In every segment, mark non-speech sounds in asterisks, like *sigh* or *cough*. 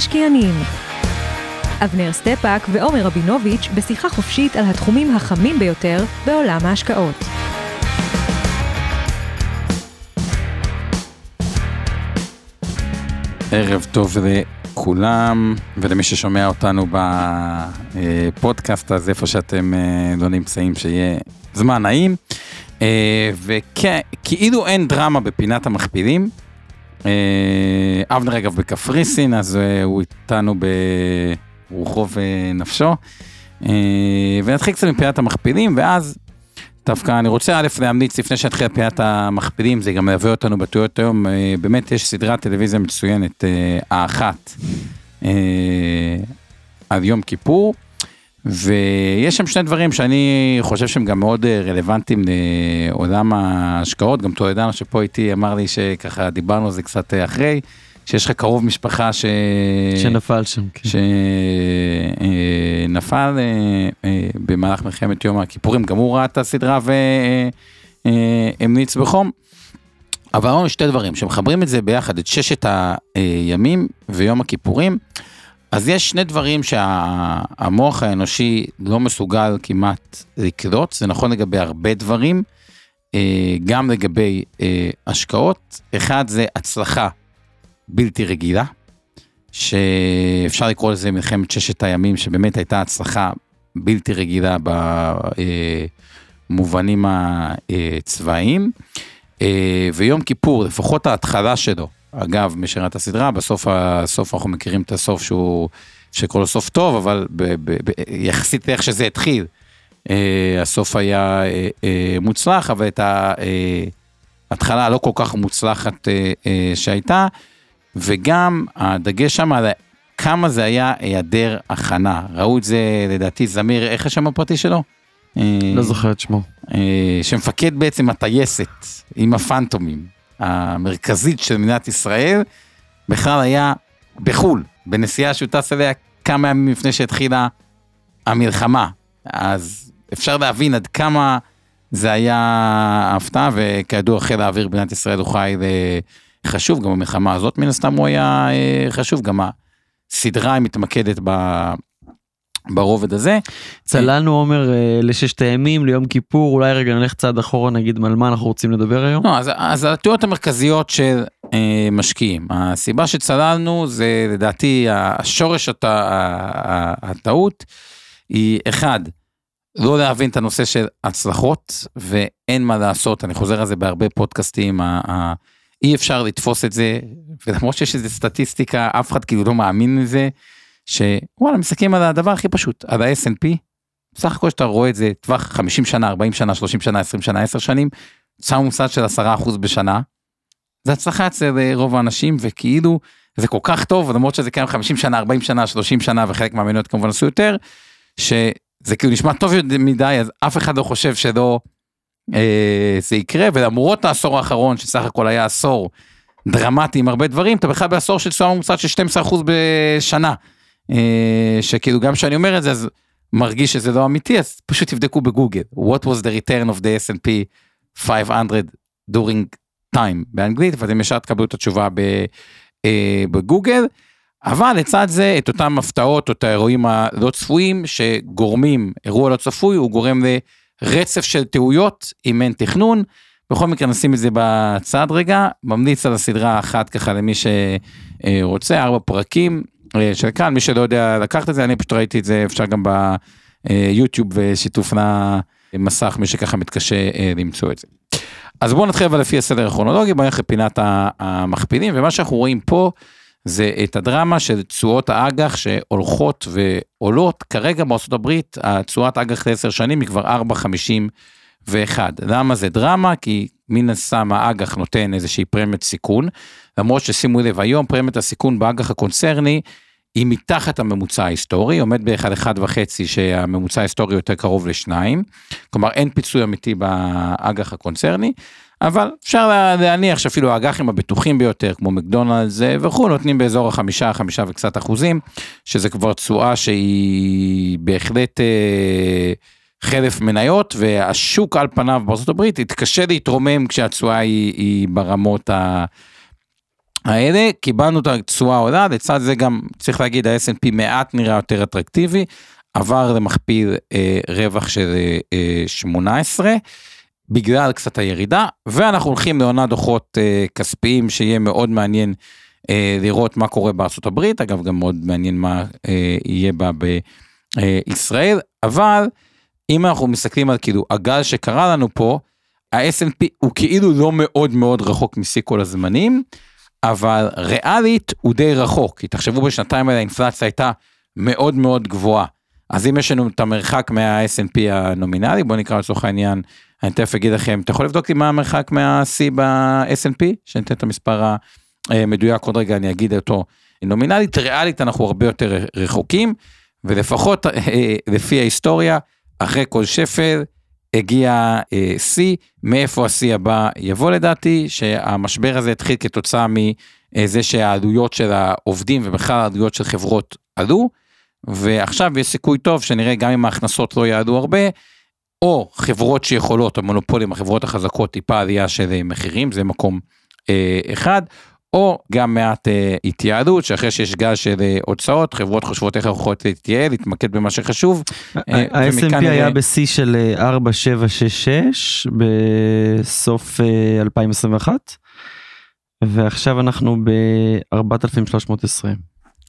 המשקיענים אבנר סטפאק ועומר רבינוביץ' בשיחה חופשית על התחומים החמים ביותר בעולם ההשקעות. ערב טוב לכולם ולמי ששומע אותנו בפודקאסט הזה איפה שאתם אה, לא נמצאים שיהיה זמן נעים אה, וכאילו אין דרמה בפינת המכפילים. אה, אבנר אגב בקפריסין אז הוא איתנו ברוחו ונפשו ונתחיל קצת מפינת המכפילים ואז דווקא אני רוצה א' להמליץ לפני שנתחיל פינת המכפילים, זה גם מלווה אותנו בטויות היום, אה, באמת יש סדרת טלוויזיה מצוינת, אה, האחת, אה, על יום כיפור, ויש שם שני דברים שאני חושב שהם גם מאוד רלוונטיים לעולם ההשקעות, גם טולדנו שפה איתי אמר לי שככה דיברנו על זה קצת אחרי. שיש לך קרוב משפחה ש... שנפל שם, כן. שנפל אה, אה, במהלך מלחמת יום הכיפורים, גם הוא ראה את הסדרה והמליץ בחום. אבל אמרנו שתי דברים, שמחברים את זה ביחד, את ששת הימים ויום הכיפורים, אז יש שני דברים שהמוח האנושי לא מסוגל כמעט לקלוט, זה נכון לגבי הרבה דברים, אה, גם לגבי השקעות. אחד זה הצלחה בלתי רגילה, שאפשר לקרוא לזה מלחמת ששת הימים, שבאמת הייתה הצלחה בלתי רגילה במובנים הצבאיים. ויום כיפור, לפחות ההתחלה שלו, אגב, מי שראה את הסדרה, בסוף הסוף אנחנו מכירים את הסוף שהוא, שקורא לו סוף טוב, אבל ב, ב, ב, יחסית לאיך שזה התחיל, הסוף היה מוצלח, אבל את ההתחלה הלא כל כך מוצלחת שהייתה, וגם הדגש שם על כמה זה היה היעדר הכנה. ראו את זה לדעתי זמיר, איך השם הפרטי שלו? לא זוכר את שמו. אה, שמפקד בעצם הטייסת עם הפנטומים המרכזית של מדינת ישראל, בכלל היה בחו"ל, בנסיעה שהוא טס אליה כמה ימים לפני שהתחילה המלחמה. אז אפשר להבין עד כמה זה היה הפתעה, וכידוע חיל האוויר במדינת ישראל הוא חי חשוב, גם במלחמה הזאת מן הסתם הוא היה אה, חשוב, גם הסדרה מתמקדת ב... ברובד הזה. צללנו עומר אה, לששת הימים ליום כיפור אולי רגע נלך צעד אחורה נגיד על מה אנחנו רוצים לדבר היום. לא, אז, אז התיאוריות המרכזיות של אה, משקיעים הסיבה שצללנו זה לדעתי השורש הת, הטעות היא אחד לא להבין את הנושא של הצלחות ואין מה לעשות אני חוזר על זה בהרבה פודקאסטים. אי אפשר לתפוס את זה, ולמרות שיש איזה סטטיסטיקה, אף אחד כאילו לא מאמין לזה, שוואלה, מסתכלים על הדבר הכי פשוט, על ה snp בסך הכל שאתה רואה את זה טווח 50 שנה, 40 שנה, 30 שנה, 20 שנה, 10 שנים, שם מוסד של 10% בשנה, זה הצלחה אצל אה, רוב האנשים, וכאילו זה כל כך טוב, למרות שזה קיים 50 שנה, 40 שנה, 30 שנה, וחלק מהמניות כמובן עשו יותר, שזה כאילו נשמע טוב מדי, אז אף אחד לא חושב שלא אה, זה יקרה, ולמרות העשור האחרון, שסך הכל היה עשור דרמטי עם הרבה דברים, אתה בכלל בעשור של תשואה ממוצעת של 12% בשנה. אה, שכאילו גם כשאני אומר את זה, אז מרגיש שזה לא אמיתי, אז פשוט תבדקו בגוגל, what was the return of the S&P 500 during time באנגלית, ואתם ישר תקבלו את התשובה אה, בגוגל. אבל לצד זה את אותם הפתעות או את האירועים הלא צפויים שגורמים, אירוע לא צפוי הוא גורם ל... רצף של טעויות אם אין תכנון. בכל מקרה נשים את זה בצד רגע, ממליץ על הסדרה אחת ככה למי שרוצה, ארבע פרקים של כאן, מי שלא יודע לקחת את זה, אני פשוט ראיתי את זה, אפשר גם ביוטיוב ושיתוף למסך, מי שככה מתקשה אה, למצוא את זה. אז בואו נתחיל אבל לפי הסדר הכרונולוגי, בואו נלך לפינת המכפילים, ומה שאנחנו רואים פה זה את הדרמה של תשואות האג"ח שהולכות ועולות. כרגע הברית, התשואת אג"ח לעשר שנים היא כבר 4.55, ואחד. למה זה דרמה? כי מן הסתם האג"ח נותן איזושהי פרמיית סיכון, למרות ששימו לב, היום פרמיית הסיכון באג"ח הקונצרני היא מתחת הממוצע ההיסטורי, עומד באחד אחד וחצי שהממוצע ההיסטורי יותר קרוב לשניים, כלומר אין פיצוי אמיתי באג"ח הקונצרני, אבל אפשר להניח שאפילו האג"חים הבטוחים ביותר, כמו מקדונלדס וכו', נותנים באזור החמישה, חמישה וקצת אחוזים, שזה כבר תשואה שהיא בהחלט אה, חלף מניות, והשוק על פניו בארצות הברית יתקשה להתרומם כשהתשואה היא, היא ברמות ה... האלה, קיבלנו את התשואה עולה, לצד זה גם צריך להגיד ה snp מעט נראה יותר אטרקטיבי, עבר למכפיל אה, רווח של אה, 18. בגלל קצת הירידה, ואנחנו הולכים לעונה דוחות אה, כספיים שיהיה מאוד מעניין אה, לראות מה קורה בארצות הברית, אגב גם מאוד מעניין מה אה, יהיה בה בישראל, אבל אם אנחנו מסתכלים על כאילו הגל שקרה לנו פה, ה snp הוא כאילו לא מאוד מאוד רחוק משיא כל הזמנים, אבל ריאלית הוא די רחוק, כי תחשבו בשנתיים האלה האינפלציה הייתה מאוד מאוד גבוהה. אז אם יש לנו את המרחק מה snp הנומינלי, בואו נקרא לצורך העניין אני תכף אגיד לכם, אתה יכול לבדוק לי מה המרחק מה-C ב-S&P? שאני אתן את המספר המדויק עוד רגע, אני אגיד אותו. נומינלית, ריאלית, אנחנו הרבה יותר רחוקים, ולפחות אה, לפי ההיסטוריה, אחרי כל שפל, הגיע אה, C, מאיפה ה-C הבא יבוא לדעתי, שהמשבר הזה התחיל כתוצאה מזה שהעלויות של העובדים ובכלל העלויות של חברות עלו, ועכשיו יש סיכוי טוב שנראה גם אם ההכנסות לא יעלו הרבה, או חברות שיכולות, המונופולים, החברות החזקות, טיפה עלייה של מחירים, זה מקום אה, אחד, או גם מעט אה, התייעלות, שאחרי שיש גל של אה, הוצאות, חברות חושבות איך יכולות להתייעל, להתמקד במה שחשוב. אה, ה-S&P היה בשיא של 4766 אה, בסוף אה, 2021, ועכשיו אנחנו ב-4320.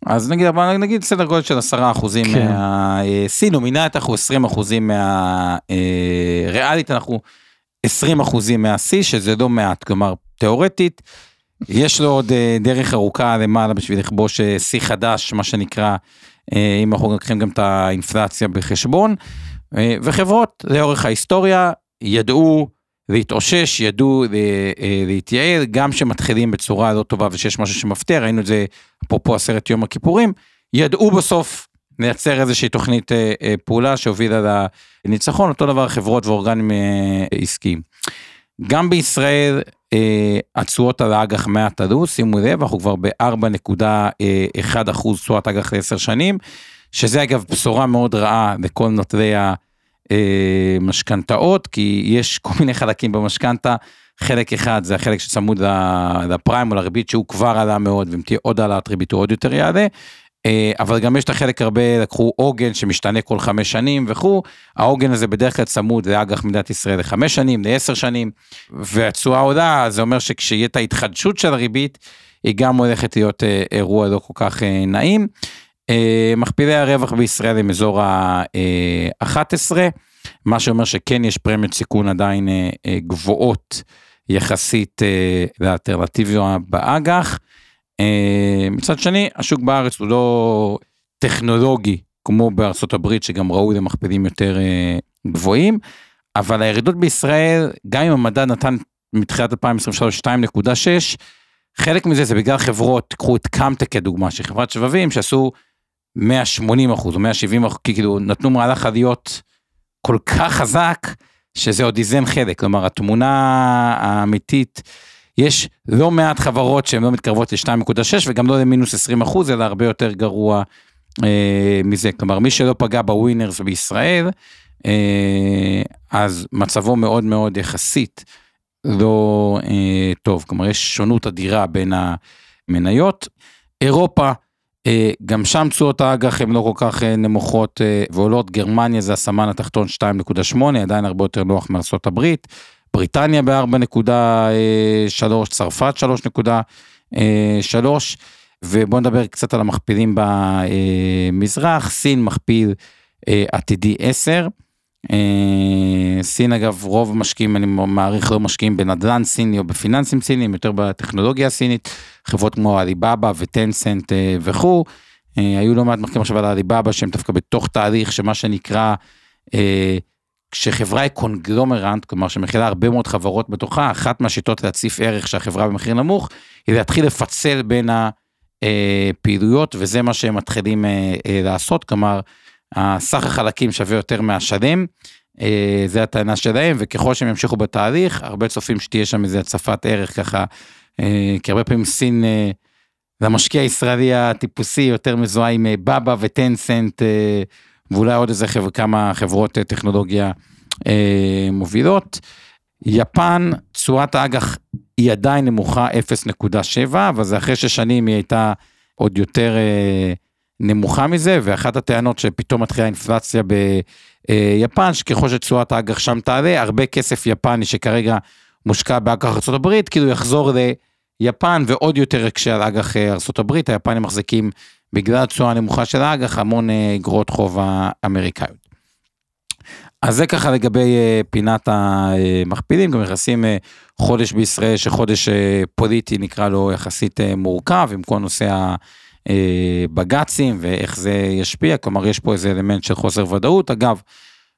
אז נגיד, נגיד סדר גודל של 10 אחוזים כן. מהשיא, אה, נומינלית אנחנו 20 אחוזים מה... אה, אנחנו 20 אחוזים מהשיא, שזה לא מעט, כלומר, תיאורטית, יש לו עוד אה, דרך ארוכה למעלה בשביל לכבוש שיא חדש, מה שנקרא, אם אנחנו לוקחים גם את האינפלציה בחשבון, וחברות לאורך ההיסטוריה ידעו להתאושש, ידעו אה, להתייעל, גם שמתחילים בצורה לא טובה ושיש משהו שמפתיע, ראינו את זה אפרופו עשרת יום הכיפורים, ידעו בסוף לייצר איזושהי תוכנית אה, אה, פעולה שהובילה לניצחון, אותו דבר חברות ואורגנים עסקיים. גם בישראל התשואות על האג"ח עלו, שימו לב, אנחנו כבר ב-4.1 אחוז תשואת אג"ח לעשר שנים, שזה אגב בשורה מאוד רעה לכל נוטלי ה... אה, כי יש כל מיני חלקים במשכנתה, חלק אחד זה החלק שצמוד לפריים או לריבית שהוא כבר עלה מאוד, ואם תהיה עוד העלאת ריבית הוא עוד יותר יעלה. אה, אבל גם יש את החלק הרבה, לקחו עוגן שמשתנה כל חמש שנים וכו', העוגן הזה בדרך כלל צמוד לאג"ח מדינת ישראל לחמש שנים, לעשר שנים, והתשואה עולה, זה אומר שכשיהיה את ההתחדשות של הריבית, היא גם הולכת להיות אה, אירוע לא כל כך נעים. אה, מכפילי הרווח בישראל הם אזור ה-11, מה שאומר שכן יש פרמיות סיכון עדיין גבוהות יחסית לאלטרנטיביה באג"ח. מצד שני, השוק בארץ הוא לא טכנולוגי כמו בארצות הברית שגם ראוי למכפילים יותר גבוהים, אבל הירידות בישראל, גם אם המדד נתן מתחילת 2023 2.6, חלק מזה זה בגלל חברות, קחו את קמטק כדוגמה, של חברת שבבים שעשו 180 אחוז או 170 אחוז, כאילו נתנו מהלך עליות כל כך חזק, שזה עוד איזן חלק, כלומר התמונה האמיתית, יש לא מעט חברות שהן לא מתקרבות ל-2.6 וגם לא למינוס 20 אחוז, אלא הרבה יותר גרוע אה, מזה, כלומר מי שלא פגע בווינרס בישראל, אה, אז מצבו מאוד מאוד יחסית לא אה, טוב, כלומר יש שונות אדירה בין המניות. אירופה, אה, גם שם תשואות האג"ח הן לא כל כך אה, נמוכות אה, ועולות, גרמניה זה הסמן התחתון 2.8, עדיין הרבה יותר נוח מארצות הברית, בריטניה ב-4.3, צרפת 3.3, ובואו נדבר קצת על המכפילים במזרח, סין מכפיל עתידי 10, סין אגב רוב המשקיעים אני מעריך לא משקיעים בנדל"ן סיני או בפיננסים סיניים יותר בטכנולוגיה הסינית. חברות כמו עליבאבא וטנסנט אה, וכו' אה, היו לא מעט מחקרים עכשיו על עליבאבא שהם דווקא בתוך תהליך שמה שנקרא כשחברה היא קונגלומרנט, כלומר שמכילה הרבה מאוד חברות בתוכה, אחת מהשיטות להציף ערך שהחברה במחיר נמוך, היא להתחיל לפצל בין הפעילויות, וזה מה שהם מתחילים אה, אה, לעשות, כלומר, הסך החלקים שווה יותר מהשלם, אה, זה הטענה שלהם, וככל שהם ימשיכו בתהליך, הרבה צופים שתהיה שם איזה הצפת ערך ככה, כי הרבה פעמים סין, למשקיע הישראלי הטיפוסי יותר מזוהה עם בבא וטנסנט, ואולי עוד איזה חבר, כמה חברות טכנולוגיה מובילות. יפן, תשואת האג"ח היא עדיין נמוכה 0.7, אבל זה אחרי ששנים היא הייתה עוד יותר אה, נמוכה מזה, ואחת הטענות שפתאום מתחילה אינפלציה ביפן, שככל שתשואת האג"ח שם תעלה, הרבה כסף יפני שכרגע מושקע באג"ח ארה"ב, כאילו יחזור ליפן ועוד יותר יקשה על אג"ח אה, ארה"ב, היפנים מחזיקים בגלל התשואה הנמוכה של האג"ח המון אה, אגרות חוב האמריקאיות. אז זה ככה לגבי uh, פינת המכפילים, גם נכנסים חודש בישראל שחודש פוליטי נקרא לו יחסית מורכב עם כל נושא הבג"צים ואיך זה ישפיע, כלומר יש פה איזה אלמנט של חוסר ודאות. אגב,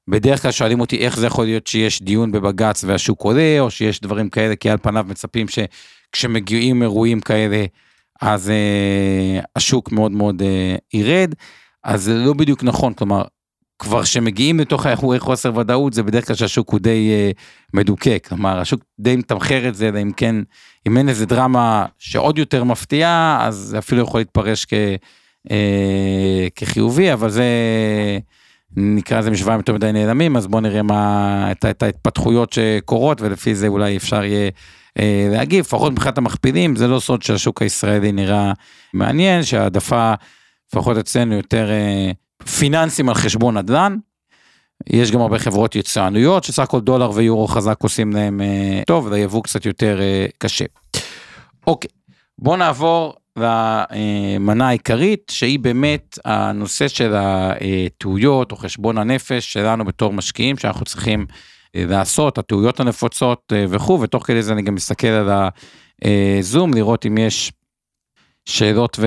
בדרך כלל שואלים אותי איך זה יכול להיות שיש דיון בבג"ץ והשוק עולה, או שיש דברים כאלה, כי על פניו מצפים שכשמגיעים אירועים כאלה, אז uh, השוק מאוד מאוד uh, ירד. אז זה לא בדיוק נכון, כלומר, כבר שמגיעים לתוך האירועי חוסר ודאות זה בדרך כלל שהשוק הוא די uh, מדוכא, כלומר השוק די מתמחר את זה, אם כן, אם אין איזה דרמה שעוד יותר מפתיעה, אז זה אפילו יכול להתפרש כ, uh, כחיובי, אבל זה, נקרא לזה משוואה יותר מדי נעלמים, אז בואו נראה מה, את, ההתפתחויות שקורות, ולפי זה אולי אפשר יהיה להגיב, לפחות מבחינת המכפילים, זה לא סוד שהשוק הישראלי נראה מעניין, שהעדפה, לפחות אצלנו יותר... Uh, פיננסים על חשבון נדל"ן. יש גם הרבה חברות יצואנויות שסך הכל דולר ויורו חזק עושים להם אה, טוב, והיבוא קצת יותר אה, קשה. אוקיי, בואו נעבור למנה העיקרית שהיא באמת הנושא של הטעויות או חשבון הנפש שלנו בתור משקיעים שאנחנו צריכים אה, לעשות, הטעויות הנפוצות וכו', ותוך כדי זה אני גם מסתכל על הזום לראות אם יש שאלות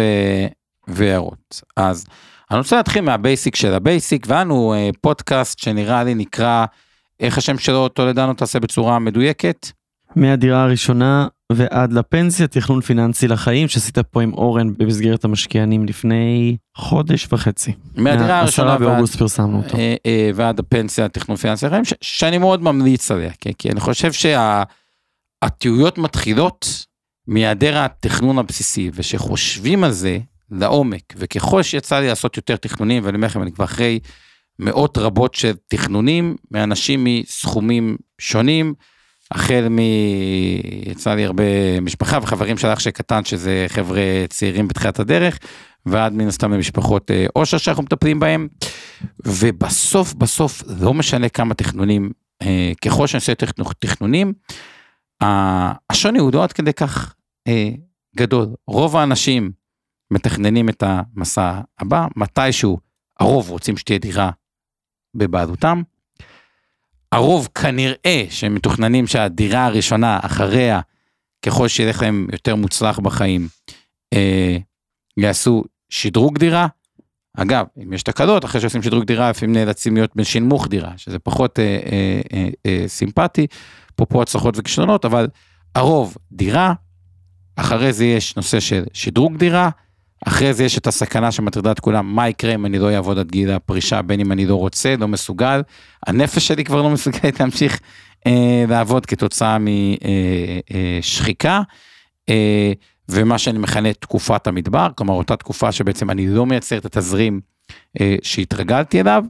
והערות. אז אני רוצה להתחיל מה basic של ה basic, לנו אה, פודקאסט שנראה לי נקרא, איך השם שלו, טולדנו תעשה בצורה מדויקת? מהדירה הראשונה ועד לפנסיה, תכנון פיננסי לחיים, שעשית פה עם אורן במסגרת המשקיענים לפני חודש וחצי. מהדירה הראשונה ועד... באוגוסט פרסמנו אותו. אה, אה, ועד הפנסיה, תכנון פיננסי לחיים, ש- שאני מאוד ממליץ עליה, כי, כי אני חושב שהטעויות שה- מתחילות מהיעדר התכנון הבסיסי, ושחושבים על זה, לעומק, וככל שיצא לי לעשות יותר תכנונים, ואני אומר לכם, אני כבר אחרי מאות רבות של תכנונים, מאנשים מסכומים שונים, החל מ... יצא לי הרבה משפחה וחברים של אח שקטן, שזה חבר'ה צעירים בתחילת הדרך, ועד מן הסתם למשפחות אה, עושר שאנחנו מטפלים בהם, ובסוף בסוף לא משנה כמה תכנונים, אה, ככל שאני עושה יותר תכנונים, השוני הוא לא עד כדי כך אה, גדול. רוב האנשים מתכננים את המסע הבא, מתישהו הרוב רוצים שתהיה דירה בבעלותם. הרוב כנראה שהם מתוכננים שהדירה הראשונה אחריה, ככל שילך להם יותר מוצלח בחיים, אה, יעשו שדרוג דירה. אגב, אם יש תקלות, אחרי שעושים שדרוג דירה, לפעמים נאלצים להיות בשנמוך דירה, שזה פחות אה, אה, אה, אה, סימפטי, אפרופו הצלחות וכישלונות, אבל הרוב דירה, אחרי זה יש נושא של שדרוג דירה, אחרי זה יש את הסכנה שמטרידה את כולם, מה יקרה אם אני לא אעבוד עד גיל הפרישה, בין אם אני לא רוצה, לא מסוגל, הנפש שלי כבר לא מסוגלת להמשיך אה, לעבוד כתוצאה משחיקה, אה, אה, ומה שאני מכנה תקופת המדבר, כלומר אותה תקופה שבעצם אני לא מייצר את התזרים אה, שהתרגלתי אליו,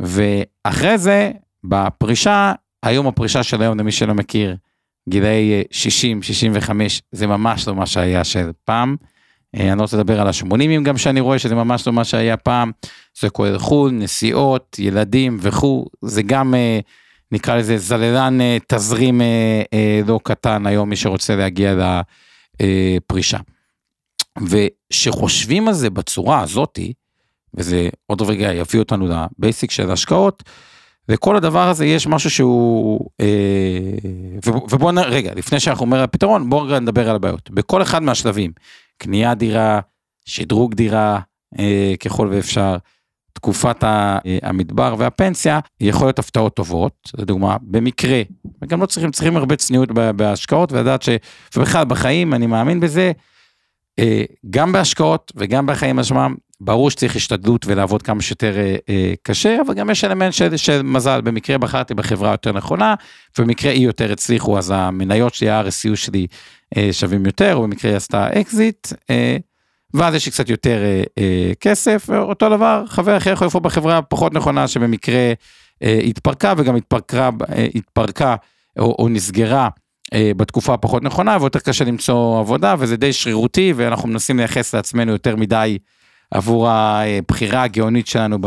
ואחרי זה, בפרישה, היום הפרישה של היום, למי שלא מכיר, גילאי 60, 65, זה ממש לא מה שהיה של פעם. אה, אני לא רוצה לדבר על השמונים גם שאני רואה שזה ממש לא מה שהיה פעם, זה כולל חו"ל, נסיעות, ילדים וכו', זה גם אה, נקרא לזה זללן אה, תזרים לא קטן היום מי שרוצה להגיע לפרישה. ושחושבים על זה בצורה הזאתי, וזה עוד רגע יביא אותנו לבייסיק של השקעות, וכל הדבר הזה יש משהו שהוא, אה, ובואו נ... רגע, לפני שאנחנו אומר על הפתרון, בואו נדבר על הבעיות. בכל אחד מהשלבים, קניית דירה, שדרוג דירה אה, ככל ואפשר, תקופת ה- אה, המדבר והפנסיה, יכול להיות הפתעות טובות, לדוגמה, במקרה, וגם לא צריכים, צריכים הרבה צניעות בהשקעות ולדעת ש... ובכלל בחיים, אני מאמין בזה, אה, גם בהשקעות וגם בחיים עצמם, ברור שצריך השתדלות ולעבוד כמה שיותר אה, אה, קשה, אבל גם יש אלמנט של, של מזל, במקרה בחרתי בחברה יותר נכונה, ובמקרה היא יותר הצליחו, אז המניות שלי, ה-RSU שלי אה, שווים יותר, ובמקרה היא עשתה אקזיט, אה, ואז יש לי קצת יותר אה, אה, כסף, אותו דבר, חבר אחר יכול לפעול בחברה פחות נכונה, שבמקרה אה, התפרקה וגם התפרקה, אה, התפרקה או, או נסגרה. אה, בתקופה הפחות נכונה ויותר קשה למצוא עבודה וזה די שרירותי ואנחנו מנסים לייחס לעצמנו יותר מדי עבור הבחירה הגאונית שלנו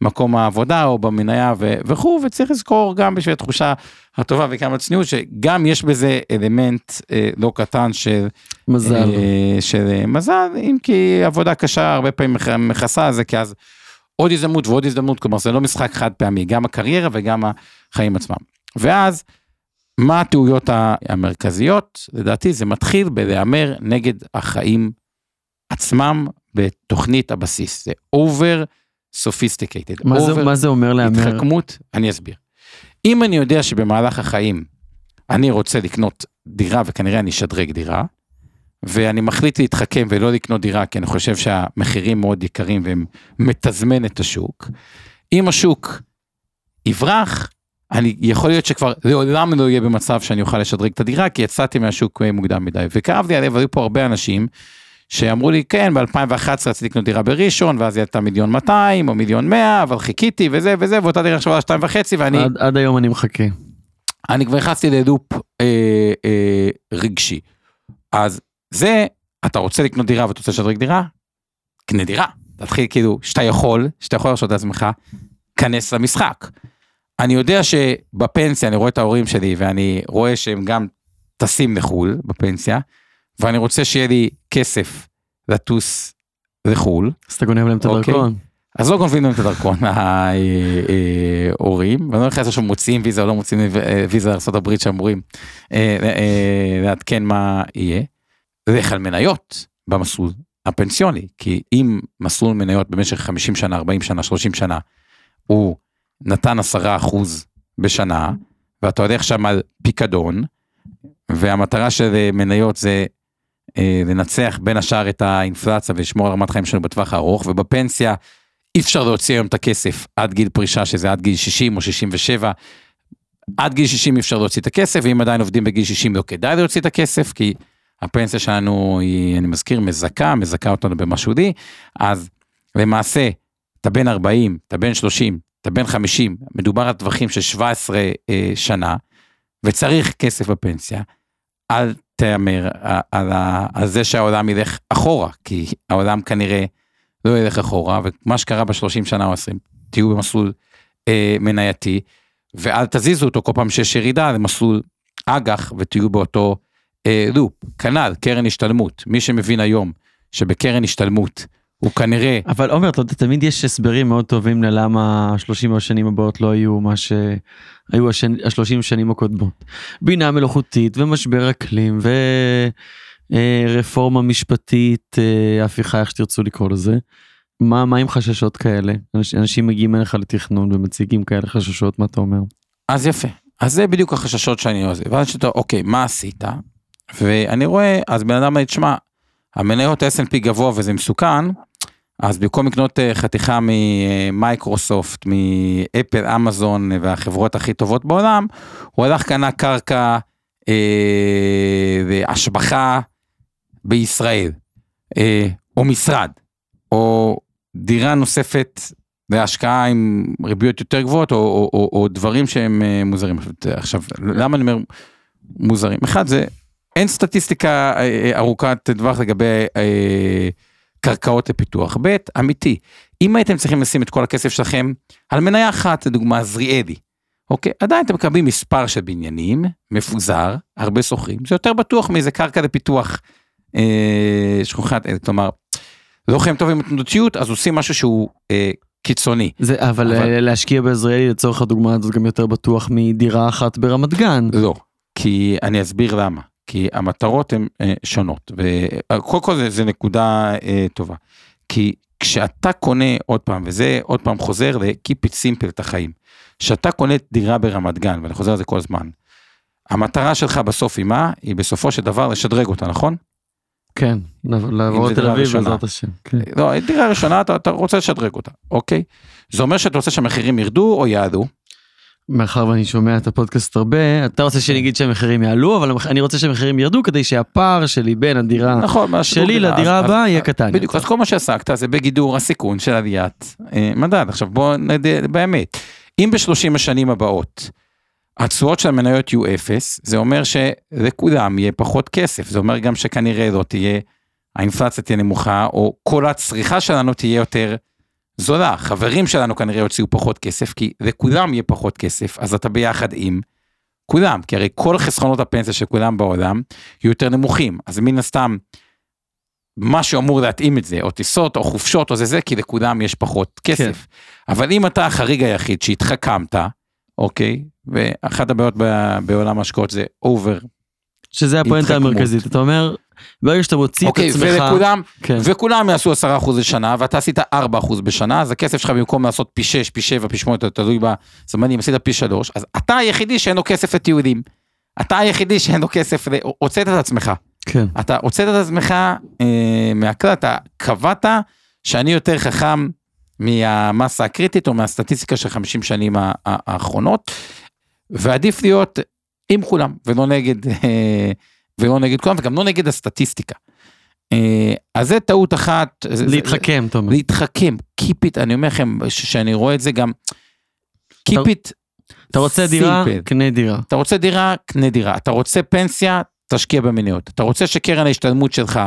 במקום העבודה או במניה ו- וכו' וצריך לזכור גם בשביל התחושה הטובה וכמה צניעות שגם יש בזה אלמנט אה, לא קטן של מזל. אה, של אה, מזל אם כי עבודה קשה הרבה פעמים מכ- מכסה על זה כי אז עוד הזדמנות ועוד הזדמנות כלומר זה לא משחק חד פעמי גם הקריירה וגם החיים עצמם ואז מה הטעויות המרכזיות לדעתי זה מתחיל בלהמר נגד החיים עצמם בתוכנית הבסיס זה over sophisticated מה זה- over מה זה אומר להמר? התחכמות, אני אסביר. אם אני יודע שבמהלך החיים אני רוצה לקנות דירה וכנראה אני אשדרג דירה, ואני מחליט להתחכם ולא לקנות דירה כי אני חושב שהמחירים מאוד יקרים והם מתזמן את השוק, אם השוק יברח, אני יכול להיות שכבר לעולם לא יהיה במצב שאני אוכל לשדרג את הדירה כי יצאתי מהשוק מוקדם מדי וכאב לי הלב היו פה הרבה אנשים שאמרו לי כן ב2011 רציתי לקנות דירה בראשון ואז היא הייתה מיליון 200 או מיליון 100 אבל חיכיתי וזה וזה ואותה דירה עכשיו שתיים וחצי ואני עד- עד היום אני מחכה. אני כבר נכנסתי ללופ אה, אה, רגשי. אז זה אתה רוצה לקנות דירה ואתה רוצה לשדרג דירה? קנה דירה. תתחיל כאילו שאתה יכול שאתה יכול להרשות לעצמך כנס למשחק. אני יודע שבפנסיה אני רואה את ההורים שלי ואני רואה שהם גם טסים לחו"ל בפנסיה ואני רוצה שיהיה לי כסף לטוס לחו"ל. אז אתה גונב להם את אוקיי. הדרכון. אז לא גונבים להם את הדרכון *laughs* ההורים, ואני לא נכנס עכשיו מוציאים ויזה או לא מוציאים אה, ויזה לארה"ב שאמורים אה, אה, לעדכן מה יהיה. לך על מניות במסלול הפנסיוני, כי אם מסלול מניות במשך 50 שנה, 40 שנה, 30 שנה, הוא נתן 10 אחוז בשנה, ואתה הולך שם על פיקדון, והמטרה של אה, מניות זה אה, לנצח בין השאר את האינפלציה ולשמור על רמת חיים שלנו בטווח הארוך, ובפנסיה אי אפשר להוציא היום את הכסף עד גיל פרישה שזה עד גיל 60 או 67. עד גיל 60 אי אפשר להוציא את הכסף ואם עדיין עובדים בגיל 60 לא כדאי להוציא את הכסף כי הפנסיה שלנו היא אני מזכיר מזכה מזכה אותנו במשהו די אז למעשה אתה בן 40 אתה בן 30 אתה בן 50 מדובר על טווחים של 17 אה, שנה וצריך כסף בפנסיה. אל תהמר על, על, זה שהעולם ילך אחורה כי העולם כנראה לא ילך אחורה, ומה שקרה בשלושים שנה או עשרים, תהיו במסלול אה, מנייתי, ואל תזיזו אותו כל פעם שיש ירידה למסלול אג"ח ותהיו באותו אה, לופ. כנ"ל, קרן השתלמות, מי שמבין היום שבקרן השתלמות הוא כנראה, אבל עומר, אתה יודע, תמיד יש הסברים מאוד טובים ללמה ה-30 השנים הבאות לא יהיו מה שהיו ה-30 שנים הקודמות. בינה מלאכותית ומשבר אקלים ורפורמה משפטית, אה, הפיכה, איך שתרצו לקרוא לזה. מה, מה עם חששות כאלה? אנש- אנשים מגיעים אליך לתכנון ומציגים כאלה חששות, מה אתה אומר? אז יפה. אז זה בדיוק החששות שאני עושה. ואז שאתה, אוקיי, מה עשית? ואני רואה, אז בן אדם אומר, תשמע, המניות S&P גבוה וזה מסוכן, אז במקום לקנות אה, חתיכה ממייקרוסופט, מאפל, אמזון והחברות הכי טובות בעולם, הוא הלך קנה קרקע אה, והשבחה בישראל, אה, או משרד, או דירה נוספת להשקעה עם ריביות יותר גבוהות, או, או, או, או דברים שהם אה, מוזרים. עכשיו, למה אני אומר מוזרים? אחד, זה אין סטטיסטיקה אה, ארוכת טווח לגבי אה, קרקעות לפיתוח. ב', אמיתי, אם הייתם צריכים לשים את כל הכסף שלכם על מניה אחת, לדוגמה עזריאלי, אוקיי? עדיין אתם מקבלים מספר של בניינים, מפוזר, הרבה שוכרים, זה יותר בטוח מאיזה קרקע לפיתוח אה, שכוחת, אה, כלומר, לא חיים טוב עם התנודתיות, אז עושים משהו שהוא אה, קיצוני. זה, אבל, אבל- אבל... להשקיע בעזריאלי לצורך הדוגמה הזאת גם יותר בטוח מדירה אחת ברמת גן. לא, כי אני אסביר למה. כי המטרות הן אה, שונות, וקודם כל זה, זה נקודה אה, טובה. כי כשאתה קונה עוד פעם, וזה עוד פעם חוזר ל-keep it simple את החיים. כשאתה קונה דירה ברמת גן, ואני חוזר על זה כל הזמן, המטרה שלך בסוף היא מה? היא בסופו של דבר לשדרג אותה, נכון? כן, לעבור לתל דירה אביב. בעזרת השם. כן. לא, דירה ראשונה אתה, אתה רוצה לשדרג אותה, אוקיי? זה אומר שאתה רוצה שהמחירים ירדו או יעלו? מאחר ואני שומע את הפודקאסט הרבה, אתה רוצה שאני אגיד שהמחירים יעלו, אבל אני רוצה שהמחירים ירדו כדי שהפער שלי בין הדירה נכון, שלי דירה, לדירה הבאה יהיה קטן. בדיוק, אז כל מה שעסקת זה בגידור הסיכון של עליית אה, מדד. עכשיו בוא נדע באמת, אם בשלושים השנים הבאות התשואות של המניות יהיו אפס, זה אומר שלכולם יהיה פחות כסף, זה אומר גם שכנראה לא תהיה, האינפלציה תהיה נמוכה, או כל הצריכה שלנו תהיה יותר זולה, חברים שלנו כנראה יוציאו פחות כסף, כי לכולם יהיה פחות כסף, אז אתה ביחד עם כולם, כי הרי כל חסכונות הפנסיה של כולם בעולם יהיו יותר נמוכים, אז מן הסתם, משהו אמור להתאים את זה, או טיסות, או חופשות, או זה זה, כי לכולם יש פחות כסף. כן. אבל אם אתה החריג היחיד שהתחכמת, אוקיי, ואחת הבעיות ב- בעולם ההשקעות זה אובר, שזה הפואנטה. המרכזית. אתה אומר, ברגע שאתה מוציא את אוקיי, עצמך... ולכולם, כן. וכולם יעשו 10% לשנה, ואתה עשית 4% בשנה, אז הכסף שלך במקום לעשות פי 6, פי 7, פי 8, תלוי בזמנים, עשית פי 3, אז אתה היחידי שאין לו כסף לטיולים. אתה היחידי שאין לו כסף, הוצאת את עצמך. כן. אתה הוצאת את עצמך אה, מהכלל, אתה קבעת שאני יותר חכם מהמסה הקריטית או מהסטטיסטיקה של 50 שנים האחרונות, ועדיף להיות עם כולם, ולא נגד, אה, ולא נגד כולם, וגם לא נגד הסטטיסטיקה. אה, אז זה טעות אחת. להתחכם, אתה אומר. להתחכם, keep it, אני אומר לכם, שאני רואה את זה גם, keep it אתה רוצה דירה. קנה דירה. אתה רוצה דירה, קנה דירה. אתה רוצה פנסיה, תשקיע במניות. אתה רוצה שקרן ההשתלמות שלך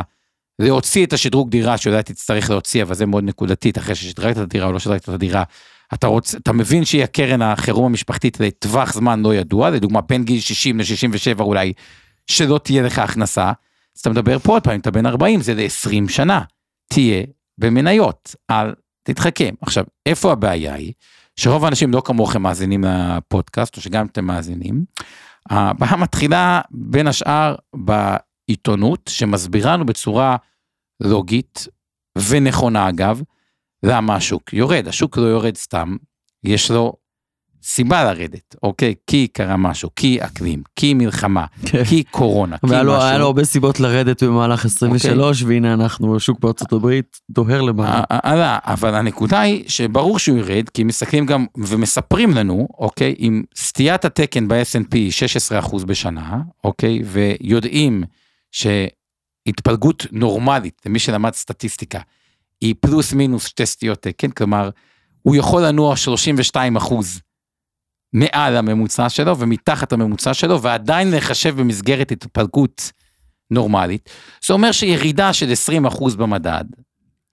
להוציא את השדרוג דירה שאולי תצטרך להוציא, אבל זה מאוד נקודתית, אחרי ששדרגת את הדירה או לא שדרגת את הדירה. אתה, רוצה, אתה מבין שהיא הקרן החירום המשפחתית לטווח זמן לא ידוע, לדוגמה בין גיל 60 ל-67 אולי, שלא תהיה לך הכנסה. אז אתה מדבר פה עוד פעם, אתה בן 40, זה ל-20 שנה. תהיה במניות, אל תתחכם. עכשיו, איפה הבעיה היא? שרוב האנשים לא כמוכם מאזינים לפודקאסט, או שגם אתם מאזינים. הבעיה מתחילה בין השאר בעיתונות, שמסבירה לנו בצורה לוגית ונכונה אגב, למה השוק יורד. השוק לא יורד סתם, יש לו סיבה לרדת, אוקיי? כי קרה משהו, כי אקלים, כי מלחמה, כן. כי קורונה, כי לו, היה לו משהו. הרבה סיבות לרדת במהלך 23, והנה אנחנו, השוק בארצות הברית דוהר למעלה. ה- ה- עלה, אבל הנקודה היא שברור שהוא ירד, כי מסתכלים גם ומספרים לנו, אוקיי, עם סטיית התקן ב-S&P 16% בשנה, אוקיי, ויודעים שהתפלגות נורמלית, למי שלמד סטטיסטיקה, היא פלוס מינוס שתי סטיות תקן, כלומר, הוא יכול לנוע 32 אחוז מעל הממוצע שלו ומתחת הממוצע שלו, ועדיין לחשב במסגרת התפלגות נורמלית. זה אומר שירידה של 20 אחוז במדד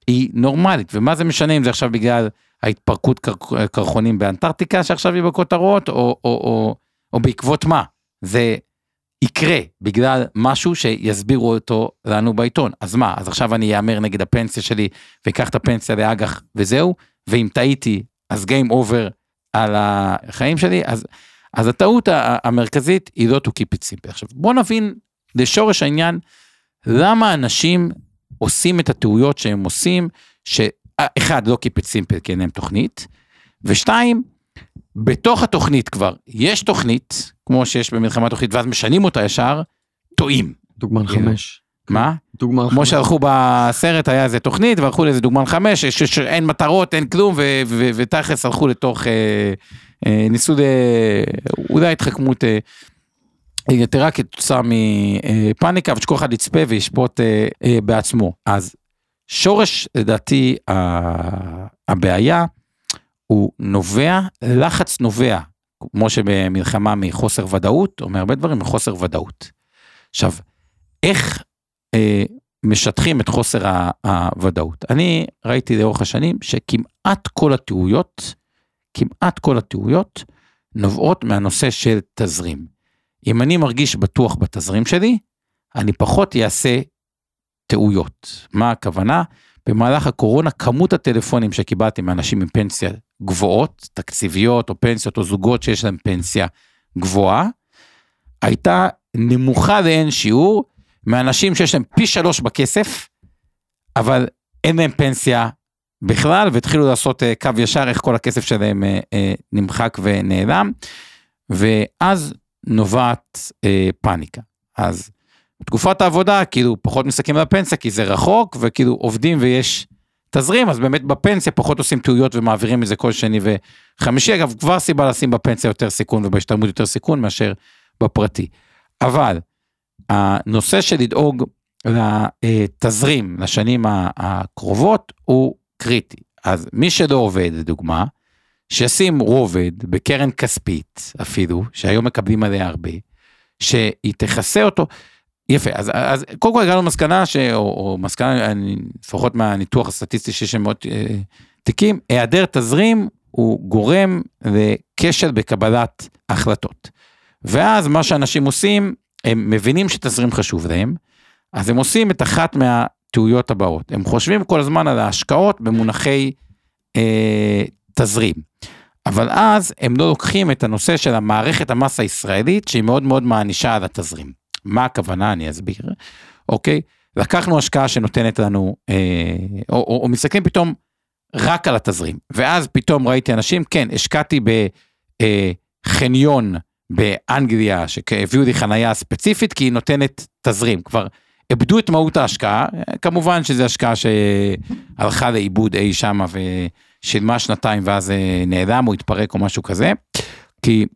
היא נורמלית, ומה זה משנה אם זה עכשיו בגלל ההתפרקות קר- קרחונים באנטארקטיקה שעכשיו היא בכותרות, או, או, או, או בעקבות מה. זה יקרה בגלל משהו שיסבירו אותו לנו בעיתון. אז מה, אז עכשיו אני אאמר נגד הפנסיה שלי ואקח את הפנסיה לאג"ח וזהו, ואם טעיתי אז Game Over על החיים שלי, אז, אז הטעות המרכזית היא לא to keep it simple. עכשיו בוא נבין לשורש העניין, למה אנשים עושים את הטעויות שהם עושים, שאחד לא keep it simple כי אין להם תוכנית, ושתיים, בתוך התוכנית כבר יש תוכנית, כמו שיש במלחמה תוכנית ואז משנים אותה ישר, טועים. דוגמן כאילו. חמש. מה? דוגמן כמו חמש. שהלכו בסרט היה איזה תוכנית והלכו לאיזה דוגמן חמש שאין מטרות אין כלום ותכלס הלכו לתוך אה, אה, ניסו. אולי התחכמות אה, יתרה כתוצאה מפאניקה ושכל אחד יצפה וישפוט אה, אה, בעצמו אז שורש לדעתי הבעיה הוא נובע לחץ נובע כמו שבמלחמה מחוסר ודאות או מהרבה דברים מחוסר ודאות. עכשיו איך אה, משטחים את חוסר הוודאות. אני ראיתי לאורך השנים שכמעט כל הטעויות, כמעט כל הטעויות נובעות מהנושא של תזרים. אם אני מרגיש בטוח בתזרים שלי, אני פחות אעשה טעויות. מה הכוונה? במהלך הקורונה כמות הטלפונים שקיבלתי מאנשים עם פנסיה גבוהות, תקציביות או פנסיות או זוגות שיש להם פנסיה גבוהה, הייתה נמוכה לאין שיעור מאנשים שיש להם פי שלוש בכסף, אבל אין להם פנסיה בכלל, והתחילו לעשות אה, קו ישר איך כל הכסף שלהם אה, אה, נמחק ונעלם, ואז נובעת פאניקה. אז בתקופת העבודה, כאילו, פחות מסתכלים על הפנסיה, כי זה רחוק, וכאילו עובדים ויש תזרים, אז באמת בפנסיה פחות עושים טעויות ומעבירים את זה כל שני וחמישי. אגב, כבר סיבה לשים בפנסיה יותר סיכון ובהשתלמות יותר סיכון מאשר בפרטי. אבל הנושא של לדאוג לתזרים לשנים הקרובות הוא קריטי. אז מי שלא עובד, לדוגמה, שישים רובד בקרן כספית אפילו, שהיום מקבלים עליה הרבה, שהיא תכסה אותו. יפה, אז, אז קודם כל הגענו למסקנה, ש, או, או מסקנה, לפחות מהניתוח הסטטיסטי שיש שם מאות אה, תיקים, היעדר תזרים הוא גורם לכשל בקבלת החלטות. ואז מה שאנשים עושים, הם מבינים שתזרים חשוב להם, אז הם עושים את אחת מהטעויות הבאות. הם חושבים כל הזמן על ההשקעות במונחי אה, תזרים. אבל אז הם לא לוקחים את הנושא של המערכת המס הישראלית, שהיא מאוד מאוד מענישה על התזרים. מה הכוונה, אני אסביר, אוקיי? לקחנו השקעה שנותנת לנו, אה, או, או, או מסתכלים פתאום רק על התזרים, ואז פתאום ראיתי אנשים, כן, השקעתי בחניון אה, באנגליה, שהביאו לי חנייה ספציפית, כי היא נותנת תזרים, כבר איבדו את מהות ההשקעה, כמובן שזו השקעה שהלכה לאיבוד אי שמה ושילמה שנתיים ואז אה, נעלם או התפרק או משהו כזה, כי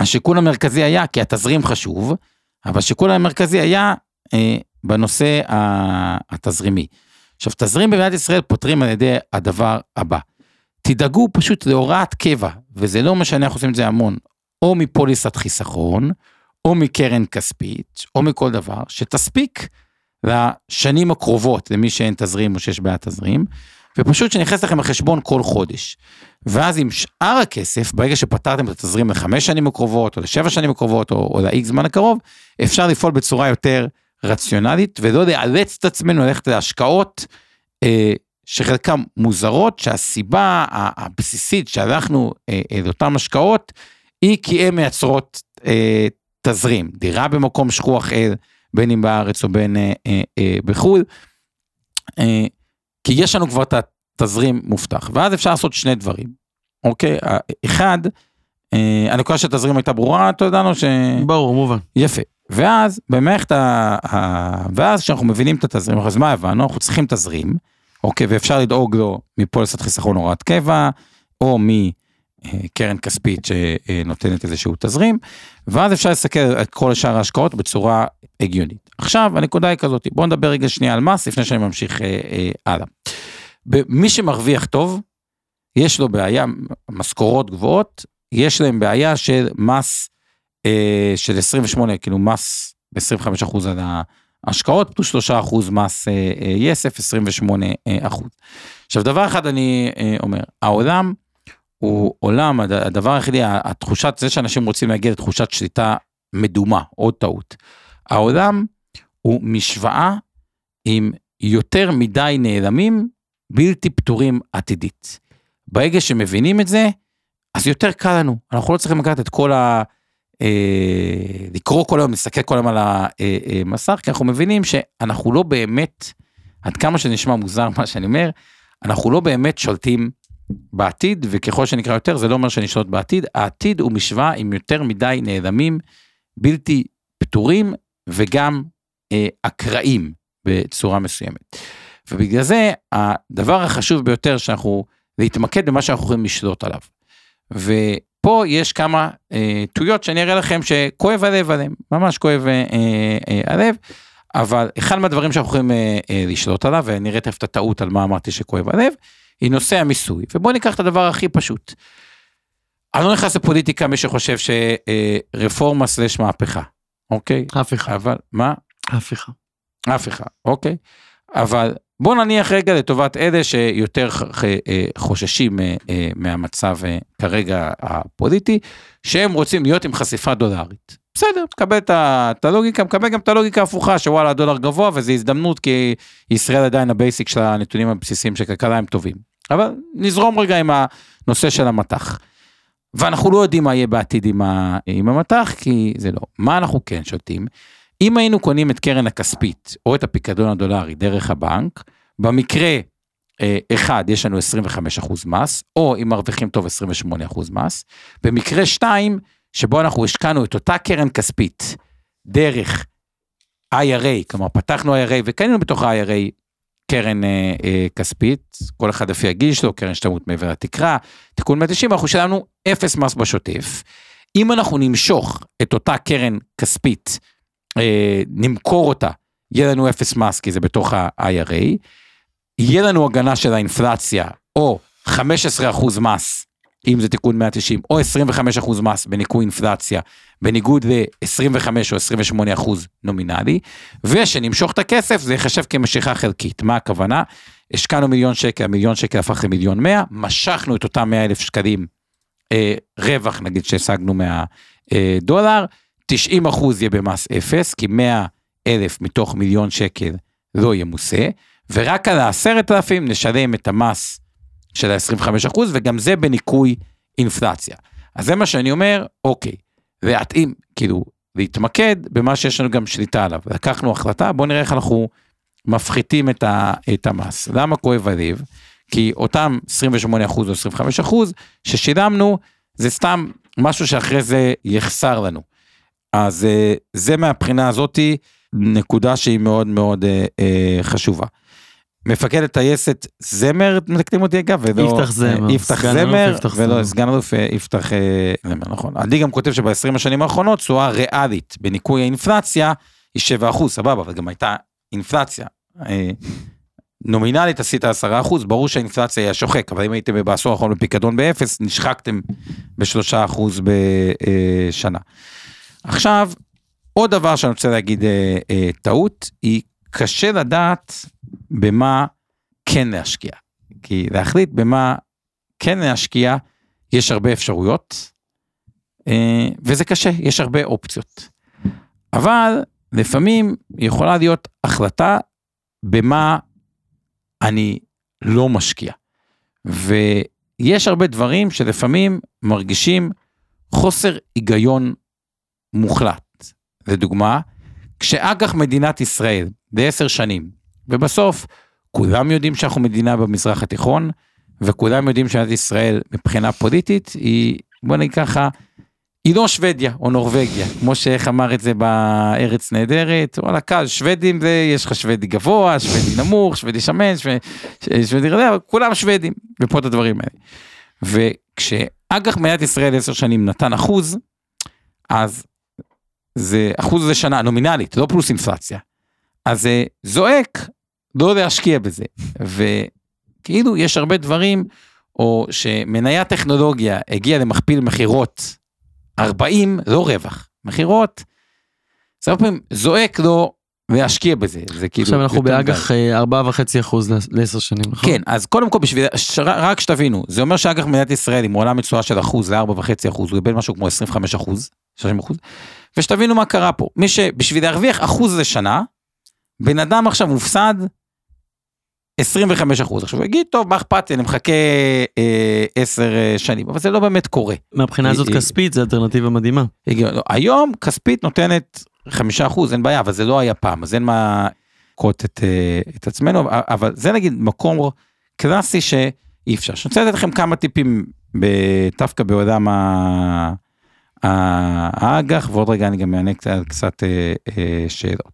השיקול המרכזי היה, כי התזרים חשוב, אבל השיקול המרכזי היה אה, בנושא התזרימי. עכשיו, תזרים במדינת ישראל פותרים על ידי הדבר הבא. תדאגו פשוט להוראת קבע, וזה לא משנה, אנחנו עושים את זה המון, או מפוליסת חיסכון, או מקרן כספית, או מכל דבר, שתספיק לשנים הקרובות, למי שאין תזרים או שיש בעיה תזרים, ופשוט שנכנס לכם לחשבון כל חודש. ואז עם שאר הכסף, ברגע שפתרתם את התזרים לחמש שנים הקרובות, או לשבע שנים הקרובות, או, או לאיקס זמן הקרוב, אפשר לפעול בצורה יותר רציונלית, ולא לאלץ את עצמנו ללכת להשקעות אה, שחלקן מוזרות, שהסיבה הבסיסית שהלכנו אה, אה, לאותן השקעות, היא כי הן מייצרות אה, תזרים, דירה במקום שכוח אל, בין אם בארץ או בין אה, אה, אה, בחו"ל, אה, כי יש לנו כבר את התזרים מובטח, ואז אפשר לעשות שני דברים, אוקיי? אחד, אה, הנקודה של התזרים הייתה ברורה, אתה יודע לנו ש... ברור, מובן. יפה. ואז במערכת ה... ה... ואז כשאנחנו מבינים את התזרים, אז מה הבנו? אנחנו צריכים תזרים, אוקיי, ואפשר לדאוג לו מפוליסת חיסכון הוראת קבע, או מ... קרן כספית שנותנת איזשהו תזרים, ואז אפשר להסתכל על כל שאר ההשקעות בצורה הגיונית. עכשיו הנקודה היא כזאת, בואו נדבר רגע שנייה על מס לפני שאני ממשיך אה, אה, הלאה. מי שמרוויח טוב, יש לו בעיה, משכורות גבוהות, יש להם בעיה של מס אה, של 28, כאילו מס ב-25% על ההשקעות, פלוס 3% מס אה, אה, יסף, 28%. עכשיו דבר אחד אני אה, אומר, העולם, הוא עולם, הדבר היחידי, התחושת, זה שאנשים רוצים להגיע לתחושת שליטה מדומה, עוד טעות. העולם הוא משוואה עם יותר מדי נעלמים, בלתי פתורים עתידית. ברגע שמבינים את זה, אז יותר קל לנו. אנחנו לא צריכים לקחת את כל ה... אה, לקרוא כל היום, להסתכל כל היום על המסך, אה, אה, כי אנחנו מבינים שאנחנו לא באמת, עד כמה שנשמע מוזר מה שאני אומר, אנחנו לא באמת שולטים בעתיד, וככל שנקרא יותר, זה לא אומר שנשלוט בעתיד, העתיד הוא משוואה עם יותר מדי נעלמים, בלתי פתורים, וגם אה, אקראיים בצורה מסוימת. ובגלל זה, הדבר החשוב ביותר שאנחנו, להתמקד במה שאנחנו יכולים לשלוט עליו. ופה יש כמה אה, טעויות שאני אראה לכם שכואב הלב עליהם, ממש כואב אה, אה, הלב, אבל אחד מהדברים שאנחנו יכולים אה, אה, לשלוט עליו, ונראה תכף את הטעות על מה אמרתי שכואב הלב, היא נושא המיסוי. ובואו ניקח את הדבר הכי פשוט. אני לא נכנס לפוליטיקה מי שחושב שרפורמה סלש מהפכה, אוקיי? הפיכה. אבל, מה? הפיכה. הפיכה, אוקיי? אבל בואו נניח רגע לטובת אלה שיותר אה, חוששים אה, אה, מהמצב כרגע הפוליטי, שהם רוצים להיות עם חשיפה דולרית. בסדר, מקבל את הלוגיקה, מקבל גם את הלוגיקה ההפוכה, שוואלה הדולר גבוה וזו הזדמנות כי ישראל עדיין ה basic של הנתונים הבסיסיים של כלכלה הם טובים. אבל נזרום רגע עם הנושא של המטח. ואנחנו לא יודעים מה יהיה בעתיד עם, ה, עם המטח, כי זה לא. מה אנחנו כן יודעים? אם היינו קונים את קרן הכספית או את הפיקדון הדולרי דרך הבנק, במקרה אה, אחד, יש לנו 25% מס, או אם מרוויחים טוב 28% מס. במקרה שתיים, שבו אנחנו השקענו את אותה קרן כספית דרך IRA, כלומר פתחנו IRA וקנינו בתוך ה-IRA קרן אה, אה, כספית, כל אחד לפי הגיל שלו, קרן השתלמות מעבר לתקרה, תיקון 190, אנחנו שלנו אפס מס בשוטף. אם אנחנו נמשוך את אותה קרן כספית, אה, נמכור אותה, יהיה לנו אפס מס כי זה בתוך ה-IRA, יהיה לנו הגנה של האינפלציה, או 15% מס, אם זה תיקון 190, או 25% מס בניכוי אינפלציה, בניגוד ל-25 או 28 אחוז נומינלי, ושנמשוך את הכסף זה ייחשב כמשיכה חלקית. מה הכוונה? השקענו מיליון שקל, מיליון שקל הפך למיליון 100, משכנו את אותם 100 אלף שקלים אה, רווח נגיד שהשגנו מהדולר, 90 אחוז יהיה במס אפס, כי 100 אלף מתוך מיליון שקל לא ימוסה, ורק על העשרת אלפים נשלם את המס של ה-25 אחוז, וגם זה בניכוי אינפלציה. אז זה מה שאני אומר, אוקיי, להתאים, כאילו, להתמקד במה שיש לנו גם שליטה עליו. לקחנו החלטה, בואו נראה איך אנחנו מפחיתים את, ה, את המס. למה כואב הלב? כי אותם 28 אחוז או 25 אחוז ששילמנו, זה סתם משהו שאחרי זה יחסר לנו. אז אה, זה מהבחינה הזאתי נקודה שהיא מאוד מאוד אה, אה, חשובה. מפקדת טייסת זמר, מתקנים אותי אגב, ולא... יפתח זמר. יפתח סגן אלוף זמר, יפתח ולא. סגן אלוף אה, יפתח אה, זמר, נכון. עדי גם כותב שב-20 השנים האחרונות תשואה ריאלית בניכוי האינפלציה היא 7 אחוז, סבבה, אבל גם הייתה אינפלציה. אה, נומינלית עשית 10 אחוז, ברור שהאינפלציה היא השוחק, אבל אם הייתם בעשור האחרון בפיקדון באפס, נשחקתם בשלושה אחוז בשנה. עכשיו, עוד דבר שאני רוצה להגיד אה, אה, טעות, היא קשה לדעת במה כן להשקיע. כי להחליט במה כן להשקיע, יש הרבה אפשרויות, אה, וזה קשה, יש הרבה אופציות. אבל לפעמים יכולה להיות החלטה במה אני לא משקיע. ויש הרבה דברים שלפעמים מרגישים חוסר היגיון מוחלט. לדוגמה, כשאג"ח מדינת ישראל בעשר שנים, ובסוף כולם יודעים שאנחנו מדינה במזרח התיכון, וכולם יודעים שמדינת ישראל מבחינה פוליטית היא, בוא נגיד ככה, היא לא שוודיה או נורבגיה, כמו שאיך אמר את זה בארץ נהדרת, וואלה קל, שוודים זה, יש לך שוודי גבוה, שוודי נמוך, שוודי שמן, שוודי, שוודי רדף, כולם שוודים, ופה את הדברים האלה. וכשאג"ח מדינת ישראל עשר שנים נתן אחוז, אז זה אחוז לשנה נומינלית, לא פלוס אינפלציה. אז זה זועק לא להשקיע בזה. וכאילו יש הרבה דברים, או שמניה טכנולוגיה הגיעה למכפיל מכירות 40, לא רווח, מכירות, זה הרבה פעמים זועק לא להשקיע בזה, זה כאילו... עכשיו אנחנו באג"ח אה, ארבעה וחצי אחוז לעשר שנים, נכון? כן, אז קודם כל בשביל, רק שתבינו, זה אומר שאג"ח מדינת ישראל עם עולם מתשואה של אחוז לארבע וחצי אחוז, הוא קיבל משהו כמו 25 אחוז, 30 אחוז, ושתבינו מה קרה פה, מי שבשביל להרוויח אחוז לשנה, בן אדם עכשיו מופסד 25 אחוז, עכשיו הוא יגיד, טוב, מה אכפת לי, אני מחכה אה, 10 אה, שנים, אבל זה לא באמת קורה. מהבחינה הזאת היא- כספית זה אלטרנטיבה מדהימה. לא, היום כספית נותנת חמישה אחוז, אין בעיה, אבל זה לא היה פעם, אז אין מה לקרות את, אה, את עצמנו, אבל- זה נגיד מקום קלאסי שאי אפשר. שאני רוצה לתת לכם כמה טיפים דווקא בעולם ה- האג"ח, ועוד רגע אני גם אענה קצת, קצת אה, אה, שאלות.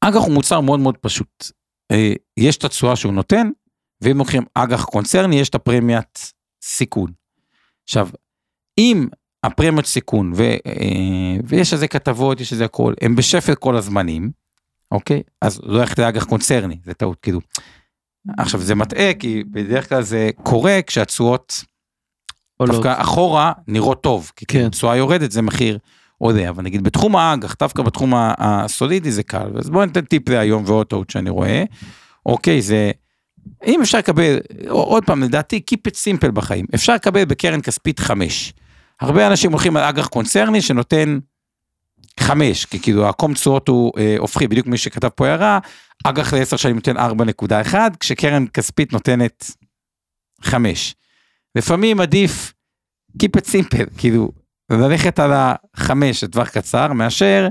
אג"ח הוא מוצר מאוד מאוד פשוט. אה, יש את התשואה שהוא נותן, ואם לוקחים אג"ח קונצרני, יש את הפרמיית סיכון. עכשיו, אם הפרמיות סיכון, ו, אה, ויש על זה כתבות, יש על זה הכל, הם בשפל כל הזמנים, אוקיי? אז לא הולכת לאג"ח קונצרני, זה טעות, כאילו. עכשיו זה מטעה, כי בדרך כלל זה קורה כשהתשואות. דווקא אחורה נראות טוב, כי כן. כן. תשואה יורדת זה מחיר עולה, אבל נגיד בתחום האג"ח, דווקא בתחום הסולידי זה קל, אז בואו ניתן טיפ להיום ועוד טעות שאני רואה, אוקיי, זה, אם אפשר לקבל, עוד פעם, לדעתי, Keep it simple בחיים, אפשר לקבל בקרן כספית 5. הרבה אנשים הולכים על אג"ח קונצרני שנותן 5, כי כאילו הקום תשואות הוא אה, הופכי, בדיוק מי שכתב פה הערה, אג"ח ל-10 שנים נותן 4.1, כשקרן כספית נותנת 5. לפעמים עדיף Keep it simple, כאילו, ללכת על החמש לטווח קצר, מאשר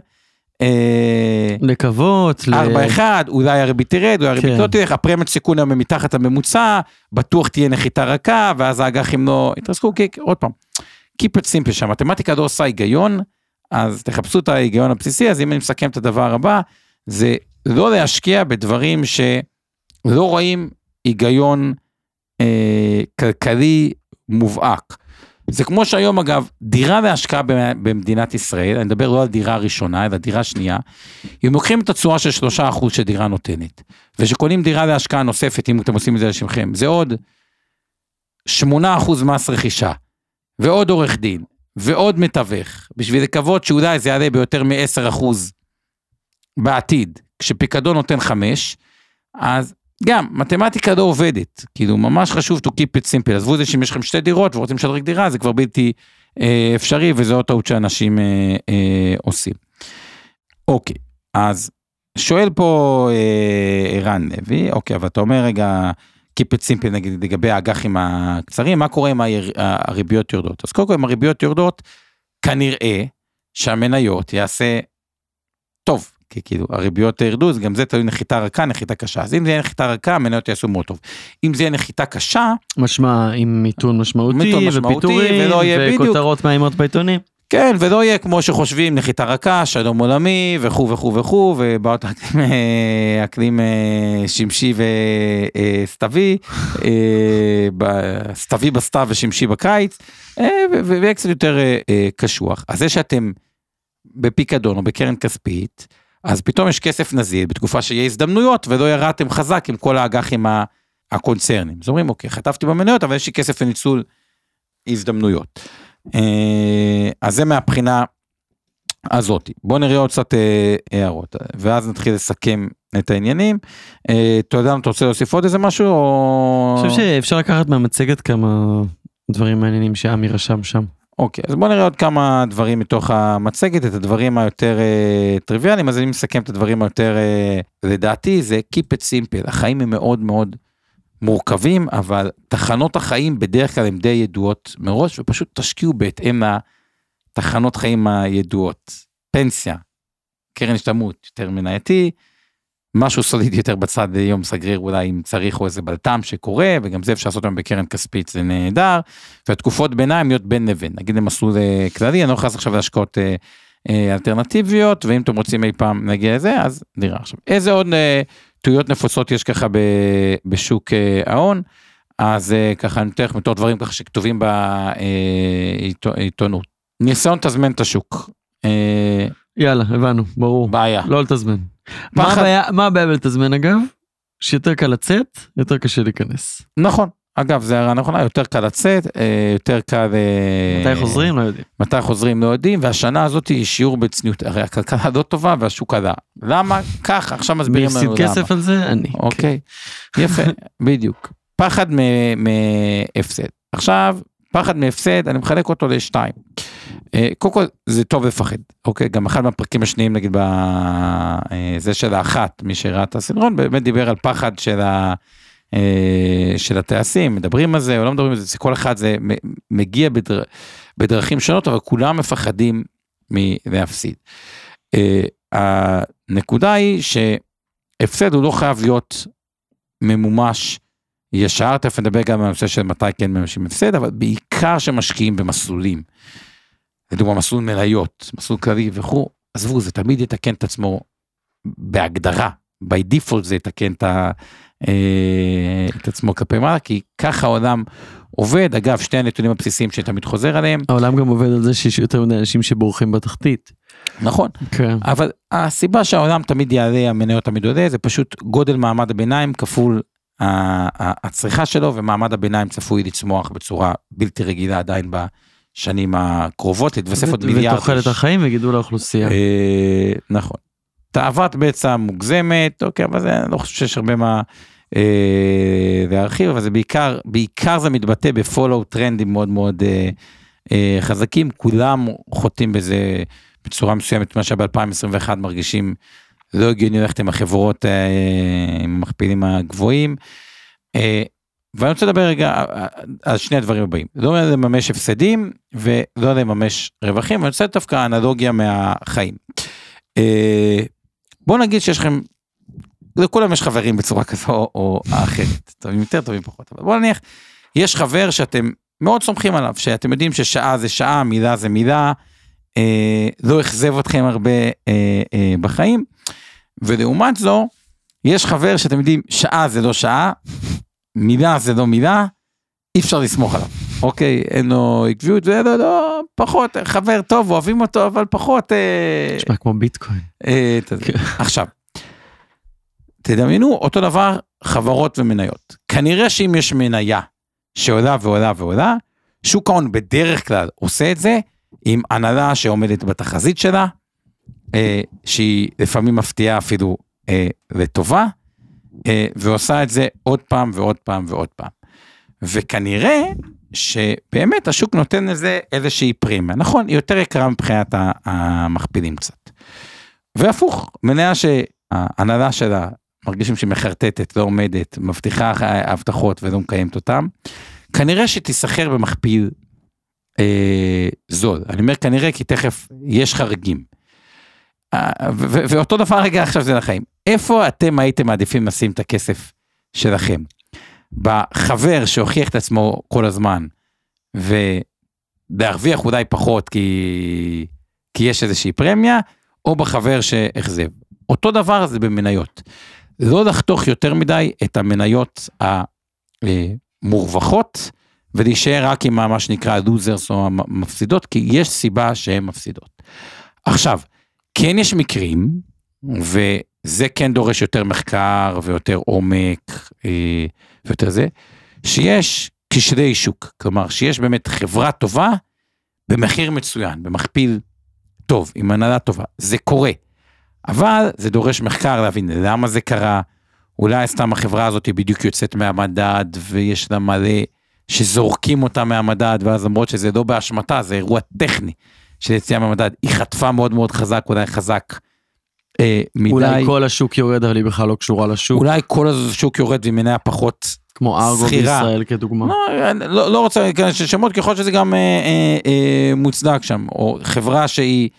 אה, לקוות, ל- 4-1, אולי הריבית תרד, אולי הריבית כן. לא תלך, הפרמיית סיכון היום מתחת לממוצע, בטוח תהיה נחיתה רכה, ואז האג"חים לא יתרסקו, כי עוד פעם, Keep it simple, שהמתמטיקה לא עושה היגיון, אז תחפשו את ההיגיון הבסיסי, אז אם אני מסכם את הדבר הבא, זה לא להשקיע בדברים שלא רואים היגיון אה, כלכלי מובהק. זה כמו שהיום אגב, דירה להשקעה ב- במדינת ישראל, אני מדבר לא על דירה ראשונה, אלא דירה שנייה, אם לוקחים את התשואה של שלושה אחוז שדירה נותנת, ושקונים דירה להשקעה נוספת, אם אתם עושים את זה לשמכם, זה עוד שמונה אחוז מס רכישה, ועוד עורך דין, ועוד מתווך, בשביל לקוות שאולי זה יעלה ביותר מ-10 אחוז בעתיד, כשפיקדון נותן חמש, אז גם, מתמטיקה לא עובדת, כאילו ממש חשוב to keep it simple, עזבו את זה שאם יש לכם שתי דירות ורוצים לשדרג דירה, זה כבר בלתי אה, אפשרי, וזו הטעות שאנשים אה, אה, עושים. אוקיי, אז שואל פה אה, ערן לוי, אוקיי, אבל אתה אומר רגע, keep it simple נגיד לגבי האג"חים הקצרים, מה קורה אם הריביות יורדות? אז קודם כל, אם הריביות יורדות, כנראה שהמניות יעשה טוב, כי כאילו הריביות ירדו, אז גם זה תלוי נחיתה רכה, נחיתה קשה. אז אם זה יהיה נחיתה רכה, המניות יעשו מאוד טוב. אם זה יהיה נחיתה קשה, משמע עם מיתון משמעותי, ופיטורים. וכותרות מאיימות בעיתונים. כן, ולא יהיה כמו שחושבים, נחיתה רכה, שלום עולמי, וכו' וכו' וכו', ובעיות אקלים, אה, אקלים אה, שמשי וסתווי, אה, סתווי בסתיו ושמשי בקיץ, ויהיה קצת יותר קשוח. אז זה שאתם בפיקדון או בקרן כספית, אז פתאום יש כסף נזיל בתקופה שיהיה הזדמנויות, ולא ירדתם חזק עם כל האג"חים הקונצרנים. אז אומרים, אוקיי, חטפתי במניות, אבל יש לי כסף לניצול הזדמנויות. אה, אז זה מהבחינה הזאת. בואו נראה עוד קצת אה, הערות, ואז נתחיל לסכם את העניינים. אה, אתה יודע, אתה רוצה להוסיף עוד איזה משהו? או... אני חושב שאפשר לקחת מהמצגת כמה דברים מעניינים שעמי רשם שם. אוקיי, אז בואו נראה עוד כמה דברים מתוך המצגת, את הדברים היותר אה, טריוויאליים, אז אני מסכם את הדברים היותר, אה, לדעתי זה Keep it simple, החיים הם מאוד מאוד מורכבים, אבל תחנות החיים בדרך כלל הן די ידועות מראש, ופשוט תשקיעו בהתאם לתחנות חיים הידועות. פנסיה, קרן השתלמות יותר מנייתי, משהו סולידי יותר בצד יום סגריר אולי אם צריך או איזה בלטם שקורה, וגם זה אפשר לעשות היום בקרן כספית, זה נהדר. והתקופות ביניים להיות בין לבין, נגיד למסלול אה, כללי, אני לא נכנס עכשיו להשקעות אה, אה, אלטרנטיביות, ואם אתם רוצים אי פעם להגיע לזה, אז נראה עכשיו. איזה עוד אה, טעויות נפוצות יש ככה ב, בשוק אה, ההון? אז אה, ככה אני נותן לכם בתור דברים ככה שכתובים בעיתונות. ניסיון לתזמן את השוק. יאללה, הבנו, ברור. בעיה. לא לתזמן. מה הבעיה- מה הבעיה בלתזמן אגב? שיותר קל לצאת, יותר קשה להיכנס. נכון. אגב, זה הערה נכונה, יותר קל לצאת, אה, יותר קל... אה, מתי חוזרים? לא יודעים. מתי חוזרים לא יודעים, והשנה הזאת היא שיעור בצניעות, הרי הכלכלה לא טובה והשוק עלה. למה? ככה, עכשיו מי מסבירים הפסיד לנו למה. כסף על זה? אני. אוקיי, יפה, בדיוק. פחד מהפסד. עכשיו, פחד מהפסד, אני מחלק אותו לשתיים. אה, קודם כל, זה טוב לפחד, אוקיי? גם אחד מהפרקים השניים, נגיד, בזה של האחת, מי שראה את הסדרון, באמת דיבר על פחד של ה... אה, של הטייסים, מדברים על זה או לא מדברים על זה, כל אחד זה מגיע בדר, בדרכים שונות, אבל כולם מפחדים מלהפסיד. אה, הנקודה היא שהפסד הוא לא חייב להיות ממומש ישר, תכף נדבר גם על הנושא של מתי כן מממשים הפסד, אבל בעיקר שמשקיעים במסלולים. לדוגמה מסלול מניות, מסלול כללי וכו', עזבו, זה תמיד יתקן את עצמו בהגדרה, by default זה יתקן את, ה, אה, את עצמו כלפי מעלה, כי ככה העולם עובד, אגב, שתי הנתונים הבסיסיים שתמיד חוזר עליהם, העולם גם עובד על זה שיש יותר מדי אנשים שבורחים בתחתית. נכון, כן. אבל הסיבה שהעולם תמיד יעלה, המניות תמיד עולה, זה פשוט גודל מעמד הביניים כפול הצריכה שלו, ומעמד הביניים צפוי לצמוח בצורה בלתי רגילה עדיין בשנים הקרובות, להתווסף עוד מיליארד. ותוחלת. החיים וגידול האוכלוסייה. אה, נכון. תאוות בצע מוגזמת, אוקיי, אבל זה, אני לא חושב שיש הרבה מה אה, להרחיב, אבל זה בעיקר, בעיקר זה מתבטא בפולו טרנדים מאוד מאוד אה, אה, חזקים, כולם חוטאים בזה בצורה מסוימת, מה שהיה ב-2021 מרגישים לא הגיוני ללכת עם החברות אה, עם המכפילים הגבוהים. אה, ואני רוצה לדבר רגע על שני הדברים הבאים, לא לממש הפסדים ולא לממש רווחים, אני רוצה דווקא אנלוגיה מהחיים. אה, בוא נגיד שיש לכם, לכולם יש חברים בצורה כזו או אחרת, טובים יותר, טובים פחות, אבל בוא נניח, יש חבר שאתם מאוד סומכים עליו, שאתם יודעים ששעה זה שעה, מילה זה מילה, אה, לא אכזב אתכם הרבה אה, אה, בחיים, ולעומת זו, יש חבר שאתם יודעים, שעה זה לא שעה, מילה זה לא מילה, אי אפשר לסמוך עליו, אוקיי? אין לו עקביות, זה לא, לא, פחות, חבר טוב, אוהבים אותו, אבל פחות... אה, נשמע כמו ביטקוין. אה. עכשיו, תדמיינו אותו דבר חברות ומניות. כנראה שאם יש מניה שעולה ועולה ועולה, שוק ההון בדרך כלל עושה את זה עם הנהלה שעומדת בתחזית שלה, אה, שהיא לפעמים מפתיעה אפילו לטובה, ועושה את זה עוד פעם ועוד פעם ועוד פעם. וכנראה שבאמת השוק נותן לזה איזושהי פרימיה, נכון, היא יותר יקרה מבחינת המכפילים קצת. והפוך, מניה שההנהלה שלה מרגישים שהיא מחרטטת, לא עומדת, מבטיחה הבטחות ולא מקיימת אותן, כנראה שתיסחר במכפיל אה, זול. אני אומר כנראה כי תכף יש חריגים. אה, ואותו דבר רגע עכשיו זה לחיים. איפה אתם הייתם מעדיפים לשים את הכסף שלכם? בחבר שהוכיח את עצמו כל הזמן, ולהרוויח אולי פחות כי, כי יש איזושהי פרמיה, או בחבר שאכזב. אותו דבר זה במניות. לא לחתוך יותר מדי את המניות המורווחות, ולהישאר רק עם מה שנקרא לוזרס או המפסידות, כי יש סיבה שהן מפסידות. עכשיו, כן יש מקרים, וזה כן דורש יותר מחקר ויותר עומק אה, ויותר זה, שיש כשלי שוק, כלומר שיש באמת חברה טובה במחיר מצוין, במכפיל טוב, עם הנהלה טובה, זה קורה. אבל זה דורש מחקר להבין למה זה קרה, אולי סתם החברה הזאת בדיוק יוצאת מהמדד ויש לה מלא שזורקים אותה מהמדד ואז למרות שזה לא באשמתה זה אירוע טכני של יציאה מהמדד. היא חטפה מאוד מאוד חזק אולי חזק אה, מדי. אולי כל השוק יורד אבל היא בכלל לא קשורה לשוק. אולי כל השוק יורד והיא מניה פחות כמו ארגו בישראל כדוגמה. לא, לא, לא רוצה להיכנס לשמות ככל שזה גם אה, אה, אה, מוצדק שם או חברה שהיא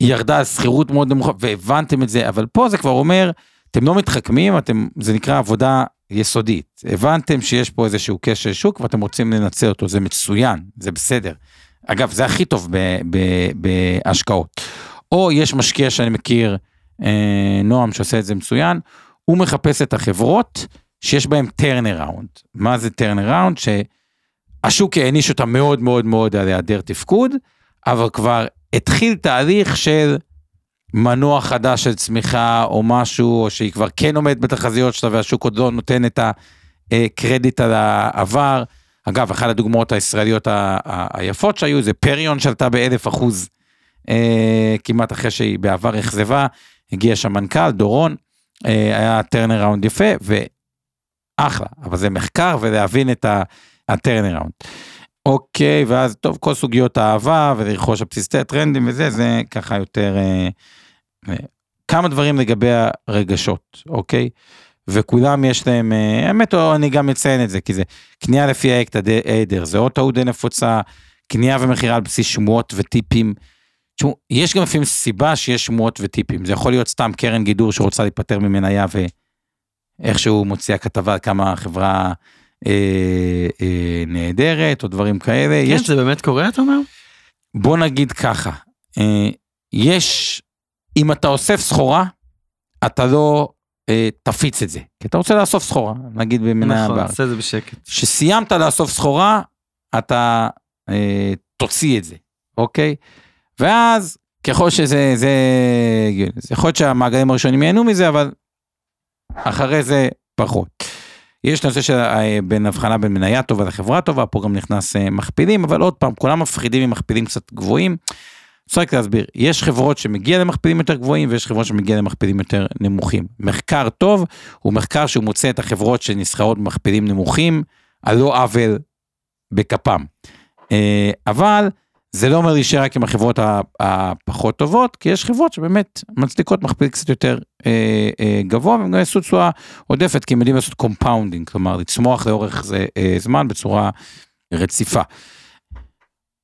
ירדה על שכירות מאוד נמוכה והבנתם את זה אבל פה זה כבר אומר אתם לא מתחכמים אתם זה נקרא עבודה יסודית הבנתם שיש פה איזשהו כשל שוק ואתם רוצים לנצל אותו זה מצוין זה בסדר. אגב זה הכי טוב בהשקעות. או יש משקיע שאני מכיר נועם שעושה את זה מצוין הוא מחפש את החברות שיש טרנר ראונד מה זה ראונד שהשוק העניש אותה מאוד מאוד מאוד על היעדר תפקוד אבל כבר התחיל תהליך של מנוע חדש של צמיחה או משהו, או שהיא כבר כן עומדת בתחזיות שלה והשוק עוד לא נותן את הקרדיט על העבר. אגב, אחת הדוגמאות הישראליות היפות שהיו זה פריון שעלתה באלף אחוז אה, כמעט אחרי שהיא בעבר אכזבה, הגיע שם מנכ"ל, דורון, אה, היה טרנר ראונד יפה ואחלה, אבל זה מחקר ולהבין את הטרנר ראונד. אוקיי, ואז טוב, כל סוגיות האהבה ולרכוש על בסיס טרנדים וזה, זה ככה יותר... אה, אה, כמה דברים לגבי הרגשות, אוקיי? וכולם יש להם, אה, האמת, אני גם אציין את זה, כי זה קנייה לפי האקט העדר, זה או טעות די נפוצה, קנייה ומכירה על בסיס שמועות וטיפים. תשמעו, יש גם לפעמים סיבה שיש שמועות וטיפים, זה יכול להיות סתם קרן גידור שרוצה להיפטר ממניה ואיכשהו מוציאה כתבה כמה החברה אה, אה, נהדרת או דברים כאלה. כן, יש... זה באמת קורה אתה אומר? בוא נגיד ככה, אה, יש, אם אתה אוסף סחורה, אתה לא אה, תפיץ את זה, כי אתה רוצה לאסוף סחורה, נגיד במניה נכון, עשה את זה בשקט. כשסיימת לאסוף סחורה, אתה אה, תוציא את זה, אוקיי? ואז ככל שזה, זה, יכול להיות שהמעגלים הראשונים ייהנו מזה, אבל אחרי זה פחות. יש נושא של אה, בין הבחנה בין מניה טובה לחברה טובה, פה גם נכנס אה, מכפילים, אבל עוד פעם, כולם מפחידים עם מכפילים קצת גבוהים. רק להסביר, יש חברות שמגיע למכפילים יותר גבוהים ויש חברות שמגיע למכפילים יותר נמוכים. מחקר טוב הוא מחקר שהוא מוצא את החברות שנסחרות במכפילים נמוכים, על לא עוול בכפם. אה, אבל זה לא אומר להישאר רק עם החברות הפחות טובות, כי יש חברות שבאמת מצדיקות מכפיל קצת יותר אה, אה, גבוה, והם גם יעשו תשואה עודפת, כי הם יודעים לעשות compounding, כלומר לצמוח לאורך זה, אה, זמן בצורה רציפה.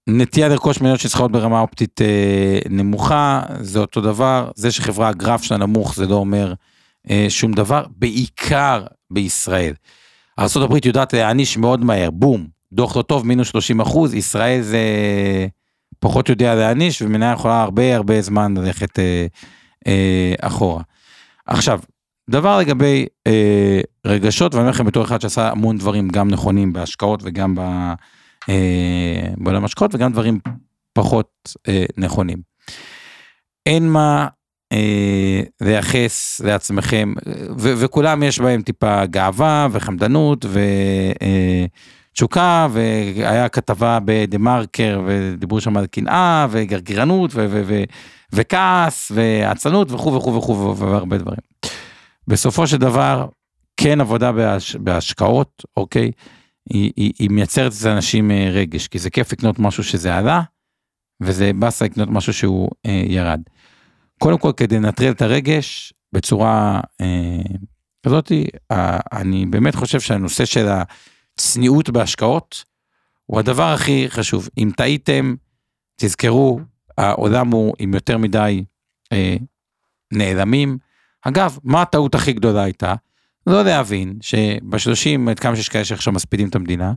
נטייה לרכוש מניות שנסחרות ברמה אופטית אה, נמוכה, זה אותו דבר, זה שחברה הגרף שלה נמוך זה לא אומר אה, שום דבר, בעיקר בישראל. ארה"ב יודעת להעניש מאוד מהר, בום, דוח לא טוב, מינוס 30 אחוז, ישראל זה פחות יודע להעניש, ומניה יכולה הרבה הרבה זמן ללכת אה, אה, אחורה. עכשיו, דבר לגבי אה, רגשות, ואני אומר לכם בתור אחד שעשה המון דברים גם נכונים בהשקעות וגם ב, אה, בעולם השקעות, וגם דברים פחות אה, נכונים. אין מה אה, לייחס לעצמכם, ו- וכולם יש בהם טיפה גאווה וחמדנות ותשוקה, והיה כתבה בדה מרקר ודיברו שם על קנאה וגרגרנות ו- ו- ו- וכעס ועצלנות וכו' וכו' וכו' והרבה דברים. בסופו של דבר, כן עבודה בהש... בהשקעות, אוקיי, היא, היא, היא מייצרת אצל אנשים אה, רגש, כי זה כיף לקנות משהו שזה עלה, וזה באסה לקנות משהו שהוא אה, ירד. קודם כל כדי לנטרל את הרגש בצורה אה, כזאת, אה, אני באמת חושב שהנושא של הצניעות בהשקעות הוא הדבר הכי חשוב. אם טעיתם, תזכרו, העולם הוא עם יותר מדי אה, נעלמים. אגב, מה הטעות הכי גדולה הייתה? לא להבין שבשלושים, עד כמה שיש כאלה שעכשיו מספידים את המדינה,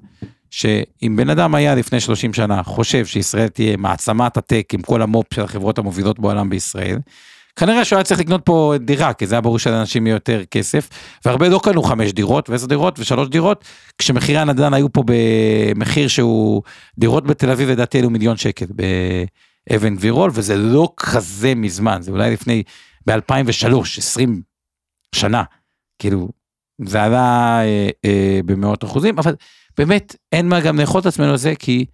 שאם בן אדם היה לפני 30 שנה חושב שישראל תהיה מעצמת הטק עם כל המו"פ של החברות המובילות בעולם בישראל, כנראה שהוא היה צריך לקנות פה דירה, כי זה היה ברור שלאנשים יהיה יותר כסף, והרבה לא קנו חמש דירות ועשר דירות ושלוש דירות, כשמחירי הנדל"ן היו פה במחיר שהוא, דירות בתל אביב לדעתי אלו מיליון שקל באבן גבירול, וזה לא כזה מזמן, זה אולי לפני, ב-2003, 20 שנה, כאילו, זה עלה אה, אה, במאות אחוזים, אבל באמת אין מה גם לאכול את עצמנו על זה, כי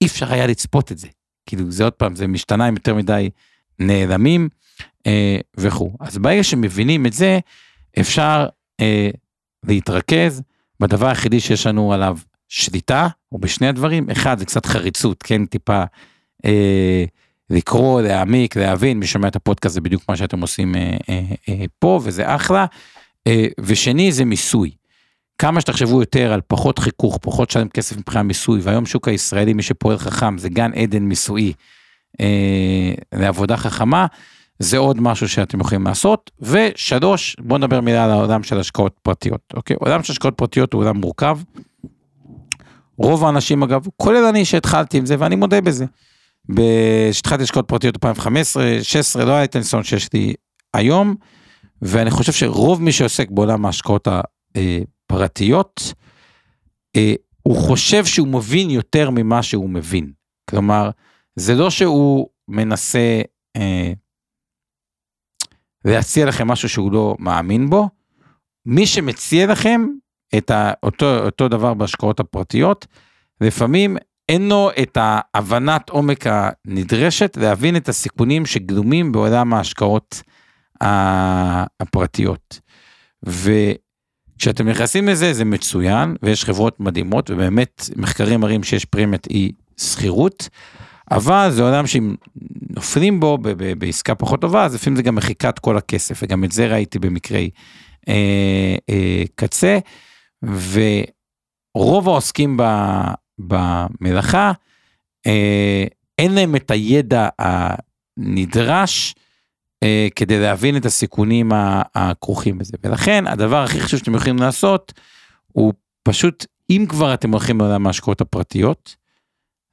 אי אפשר היה לצפות את זה. כאילו, זה עוד פעם, זה משתנה עם יותר מדי נעלמים וכו'. אז ברגע שמבינים את זה, אפשר אה, להתרכז בדבר היחידי שיש לנו עליו שליטה, או בשני הדברים, אחד זה קצת חריצות, כן, טיפה אה, לקרוא, להעמיק, להבין, מי שומע את הפודקאסט זה בדיוק מה שאתם עושים אה, אה, אה, פה, וזה אחלה. אה, ושני זה מיסוי. כמה שתחשבו יותר על פחות חיכוך, פחות שלם כסף מבחינת מיסוי, והיום שוק הישראלי, מי שפועל חכם, זה גן עדן מיסויי אה, לעבודה חכמה, זה עוד משהו שאתם יכולים לעשות. ושלוש, בואו נדבר מילה על העולם של השקעות פרטיות, אוקיי? עולם של השקעות פרטיות הוא עולם מורכב. רוב האנשים אגב, כולל אני שהתחלתי עם זה, ואני מודה בזה. כשהתחלתי השקעות פרטיות 2015, 2016, לא היה את הניסיון שיש לי היום. ואני חושב שרוב מי שעוסק בעולם ההשקעות הפרטיות, אה, הוא חושב שהוא מבין יותר ממה שהוא מבין. כלומר, זה לא שהוא מנסה אה, להציע לכם משהו שהוא לא מאמין בו, מי שמציע לכם את אותו, אותו דבר בהשקעות הפרטיות, לפעמים אין לו את ההבנת עומק הנדרשת להבין את הסיכונים שגלומים בעולם ההשקעות הפרטיות. וכשאתם נכנסים לזה זה מצוין ויש חברות מדהימות ובאמת מחקרים מראים שיש פרמיית אי שכירות. אבל זה עולם שאם נופלים בו בעסקה פחות טובה אז לפעמים זה גם מחיקת כל הכסף וגם את זה ראיתי במקרי אה, אה, קצה ורוב העוסקים ב, במלאכה אה, אין להם את הידע הנדרש אה, כדי להבין את הסיכונים הכרוכים בזה. ולכן הדבר הכי חשוב שאתם יכולים לעשות הוא פשוט, אם כבר אתם הולכים לעולם ההשקעות הפרטיות,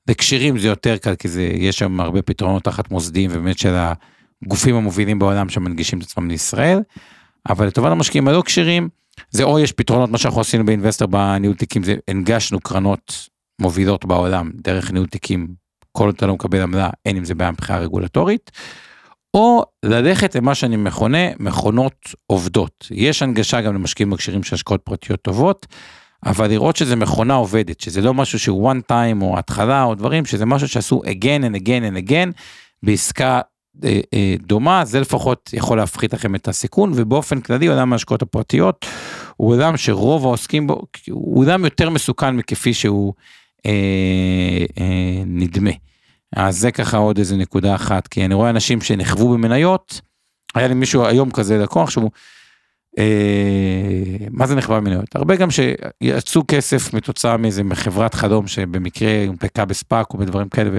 לקשירים זה יותר קל כי זה, יש שם הרבה פתרונות תחת מוסדיים ובאמת של הגופים המובילים בעולם שמנגישים את עצמם לישראל, אבל לטובת המשקיעים הלא כשירים, זה או יש פתרונות, מה שאנחנו עשינו באינבסטר בניהול תיקים, זה הנגשנו קרנות מובילות בעולם דרך ניהול תיקים, כל עוד אתה לא מקבל עמלה, אין עם זה בעיה מבחינה רגולטורית. או ללכת למה שאני מכונה מכונות עובדות. יש הנגשה גם למשקיעים מכשירים של השקעות פרטיות טובות, אבל לראות שזה מכונה עובדת, שזה לא משהו שהוא one time או התחלה או דברים, שזה משהו שעשו again and again and again בעסקה אה, אה, דומה, זה לפחות יכול להפחית לכם את הסיכון, ובאופן כללי עולם ההשקעות הפרטיות הוא עולם שרוב העוסקים בו, הוא עולם יותר מסוכן מכפי שהוא אה, אה, נדמה. אז זה ככה עוד איזה נקודה אחת, כי אני רואה אנשים שנחוו במניות, היה לי מישהו היום כזה לקוח שהוא מה זה נכווה במניות? הרבה גם שיצאו כסף מתוצאה מאיזה חברת חלום שבמקרה הונפקה בספאק או בדברים כאלה,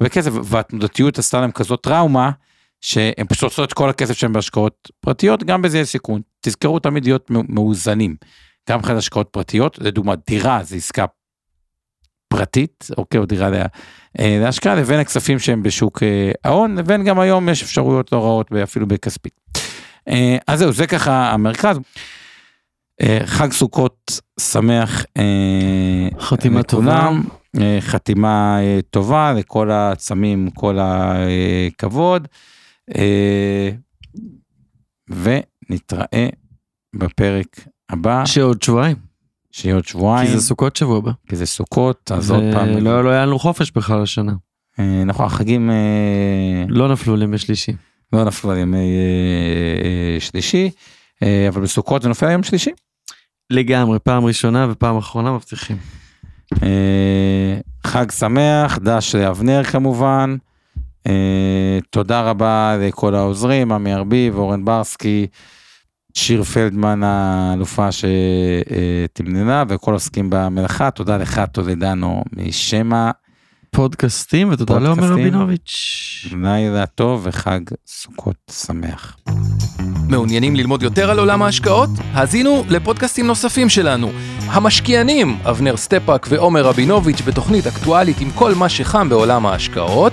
הרבה כסף, והתנודתיות עשתה להם כזאת טראומה, שהם פשוט עושות את כל הכסף שלהם בהשקעות פרטיות, גם בזה יש סיכון. תזכרו תמיד להיות מאוזנים. גם מבחינת השקעות פרטיות, לדוגמה דירה זה עסקה פרטית, אוקיי, או דירה לה, אה, להשקעה, לבין הכספים שהם בשוק אה, ההון, לבין גם היום יש אפשרויות לא רעות אפילו בכספית. אה, אז זהו, זה ככה המרכז. חג סוכות שמח חתימה טובה. חתימה טובה לכל הצמים, כל הכבוד. ונתראה בפרק הבא. שעוד שבועיים. שיהיה עוד שבועיים. כי זה סוכות שבוע הבא. כי זה סוכות, אז עוד פעם. לא, לא היה לנו חופש בכלל השנה. אה, נכון, החגים... אה, לא נפלו על ימי שלישי. לא נפלו על ימי אה, שלישי, אבל בסוכות זה נופל על יום שלישי. לגמרי, פעם ראשונה ופעם אחרונה מבטיחים. חג שמח, דש לאבנר כמובן. תודה רבה לכל העוזרים, עמי ארביב, אורן ברסקי. שיר פלדמן האלופה שתמננה וכל עוסקים במלאכה, תודה לך טולדנו משמע. פודקאסטים ותודה לעומר רבינוביץ'. לילה טוב וחג סוכות שמח. מעוניינים ללמוד יותר על עולם ההשקעות? האזינו לפודקאסטים נוספים שלנו. המשקיענים, אבנר סטפאק ועומר רבינוביץ' בתוכנית אקטואלית עם כל מה שחם בעולם ההשקעות.